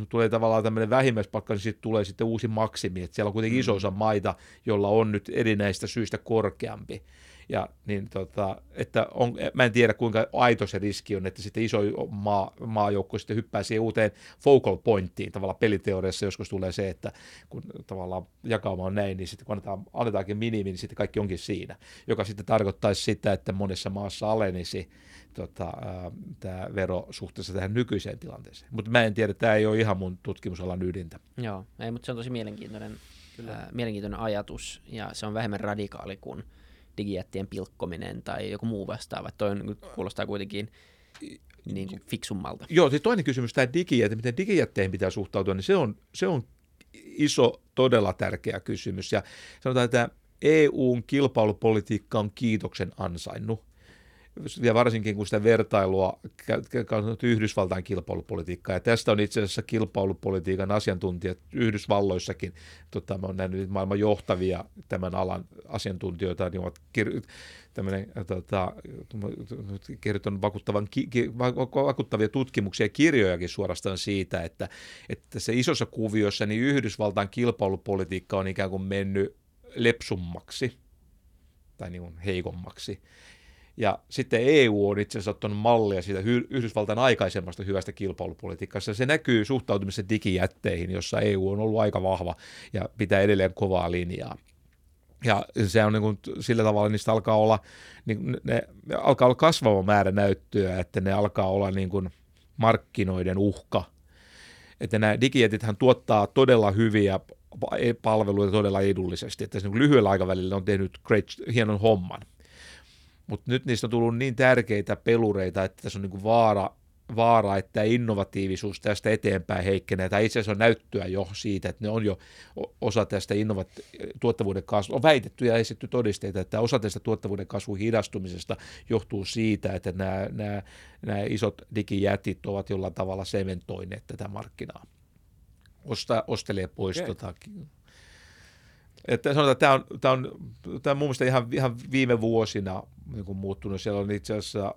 tulee tavallaan tämmöinen vähimmäispalkka, niin sitten tulee sitten uusi maksimi, että siellä on kuitenkin iso osa maita, jolla on nyt erinäistä syistä korkeampi. Ja niin tota, että on, mä en tiedä kuinka aito se riski on, että sitten iso maa, maajoukko sitten hyppää siihen uuteen focal pointtiin. Tavallaan peliteoriassa joskus tulee se, että kun tavallaan jakauma on näin, niin sitten kun annetaan, annetaankin minimi, niin sitten kaikki onkin siinä. Joka sitten tarkoittaisi sitä, että monessa maassa alenisi tota, tämä vero suhteessa tähän nykyiseen tilanteeseen. Mutta mä en tiedä, tämä ei ole ihan mun tutkimusalan ydintä. Joo, ei, mutta se on tosi mielenkiintoinen, Ää, mielenkiintoinen ajatus ja se on vähemmän radikaali kuin digijättien pilkkominen tai joku muu vastaava. Toi on, kuulostaa kuitenkin niin kuin fiksummalta. Joo, siis toinen kysymys, tämä digijäte, miten digijätteihin pitää suhtautua, niin se on, se on iso, todella tärkeä kysymys. Ja sanotaan, että EUn kilpailupolitiikka on kiitoksen ansainnut ja varsinkin kun sitä vertailua Yhdysvaltain kilpailupolitiikkaa. Ja tästä on itse asiassa kilpailupolitiikan asiantuntijat Yhdysvalloissakin, tota, mä olen nähnyt maailman johtavia tämän alan asiantuntijoita, niin ovat kir- tämmöinen, tota, kirjoittanut vakuuttavan, ki, ki, vakuuttavia tutkimuksia ja kirjojakin suorastaan siitä, että, että se isossa kuviossa niin Yhdysvaltain kilpailupolitiikka on ikään kuin mennyt lepsummaksi tai niin kuin heikommaksi. Ja sitten EU on itse asiassa ottanut mallia siitä Yhdysvaltain aikaisemmasta hyvästä kilpailupolitiikasta. Se näkyy suhtautumisessa digijätteihin, jossa EU on ollut aika vahva ja pitää edelleen kovaa linjaa. Ja se on niin kuin, sillä tavalla, niistä alkaa olla, niin ne, alkaa olla kasvava määrä näyttöä, että ne alkaa olla niin kuin markkinoiden uhka. Että nämä digijätithän tuottaa todella hyviä palveluita todella edullisesti, että se niin lyhyellä aikavälillä on tehnyt great, hienon homman. Mutta nyt niistä on tullut niin tärkeitä pelureita, että tässä on niin kuin vaara, vaara, että innovatiivisuus tästä eteenpäin heikkenee, tai itse asiassa on näyttöä jo siitä, että ne on jo osa tästä innovat- tuottavuuden kasvua. On väitetty ja esitetty todisteita, että osa tästä tuottavuuden kasvun hidastumisesta johtuu siitä, että nämä, nämä, nämä isot digijätit ovat jollain tavalla sementoineet tätä markkinaa. Osta, ostelee pois okay. tota, että sanotaan, että tämä on, tämä on, tämä on mun mielestä ihan, ihan viime vuosina niin kuin muuttunut. Siellä on itse asiassa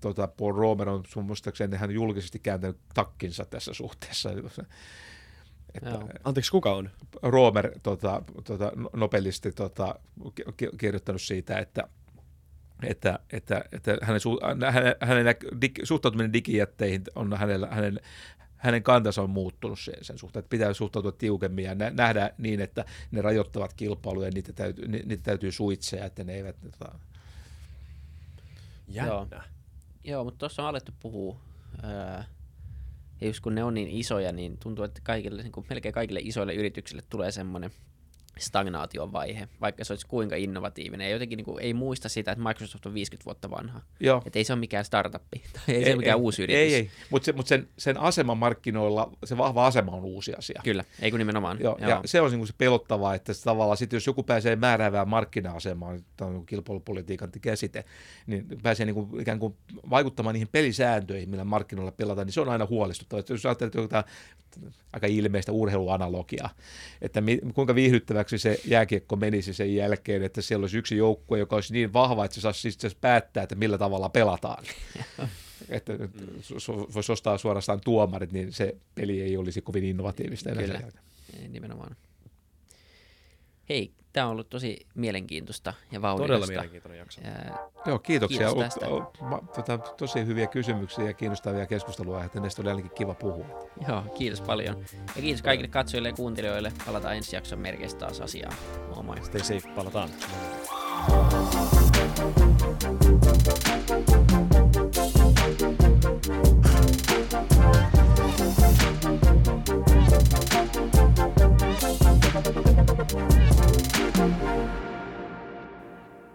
tota, Paul Romer on sun muistaakseni hän julkisesti kääntänyt takkinsa tässä suhteessa. Että, Anteeksi, kuka on? Romer, tota, tota, nobelisti, tota, kirjoittanut siitä, että että, että, että hänen, su, hänen, hänen dig, suhtautuminen digijätteihin on hänellä, hänen, hänen kantansa on muuttunut sen, sen suhteen, että pitää suhtautua tiukemmin ja nähdä niin, että ne rajoittavat kilpailuja ja niitä täytyy, niitä täytyy suitseja, että ne eivät... Tota... Jännä. Joo. Joo, mutta tuossa on alettu puhua, ää, ja just kun ne on niin isoja, niin tuntuu, että kaikille, niin kuin melkein kaikille isoille yrityksille tulee semmoinen – stagnaation vaihe, vaikka se olisi kuinka innovatiivinen. Ei jotenkin niin kuin, ei muista sitä, että Microsoft on 50 vuotta vanha. Joo. Että ei se ole mikään startuppi, tai [LAUGHS] ei, ei se ole mikään ei, uusi yritys. Ei, ei. mutta se, mut sen, sen aseman markkinoilla, se vahva asema on uusi asia. Kyllä, ei kun nimenomaan. Joo, Joo. Ja se on niin se pelottavaa, että se tavallaan sit, jos joku pääsee määräävään markkina-asemaan, tämä on kilpailupolitiikan käsite, niin pääsee niin kuin, ikään kuin vaikuttamaan niihin pelisääntöihin, millä markkinoilla pelataan, niin se on aina huolestuttavaa. Jos ajattelet jotain aika ilmeistä urheiluanalogiaa, että mi, kuinka viihdyttäväksi se jääkiekko menisi sen jälkeen, että siellä olisi yksi joukkue, joka olisi niin vahva, että se saisi siis päättää, että millä tavalla pelataan. [LAUGHS] että voisi ostaa suorastaan tuomarit, niin se peli ei olisi kovin innovatiivista. Kyllä, nimenomaan. Hei, Tämä on ollut tosi mielenkiintoista ja vauhdikasta. Todella mielenkiintoinen jakso. Ja, Joo, kiitoksia. Kiitos tästä. O, o, tota, tosi hyviä kysymyksiä ja kiinnostavia keskustelua, että näistä oli ainakin kiva puhua. Joo, kiitos paljon. Ja kiitos kaikille katsojille ja kuuntelijoille. Palataan ensi jakson merkeistä taas asiaan. Moi moi. Stay safe, palataan.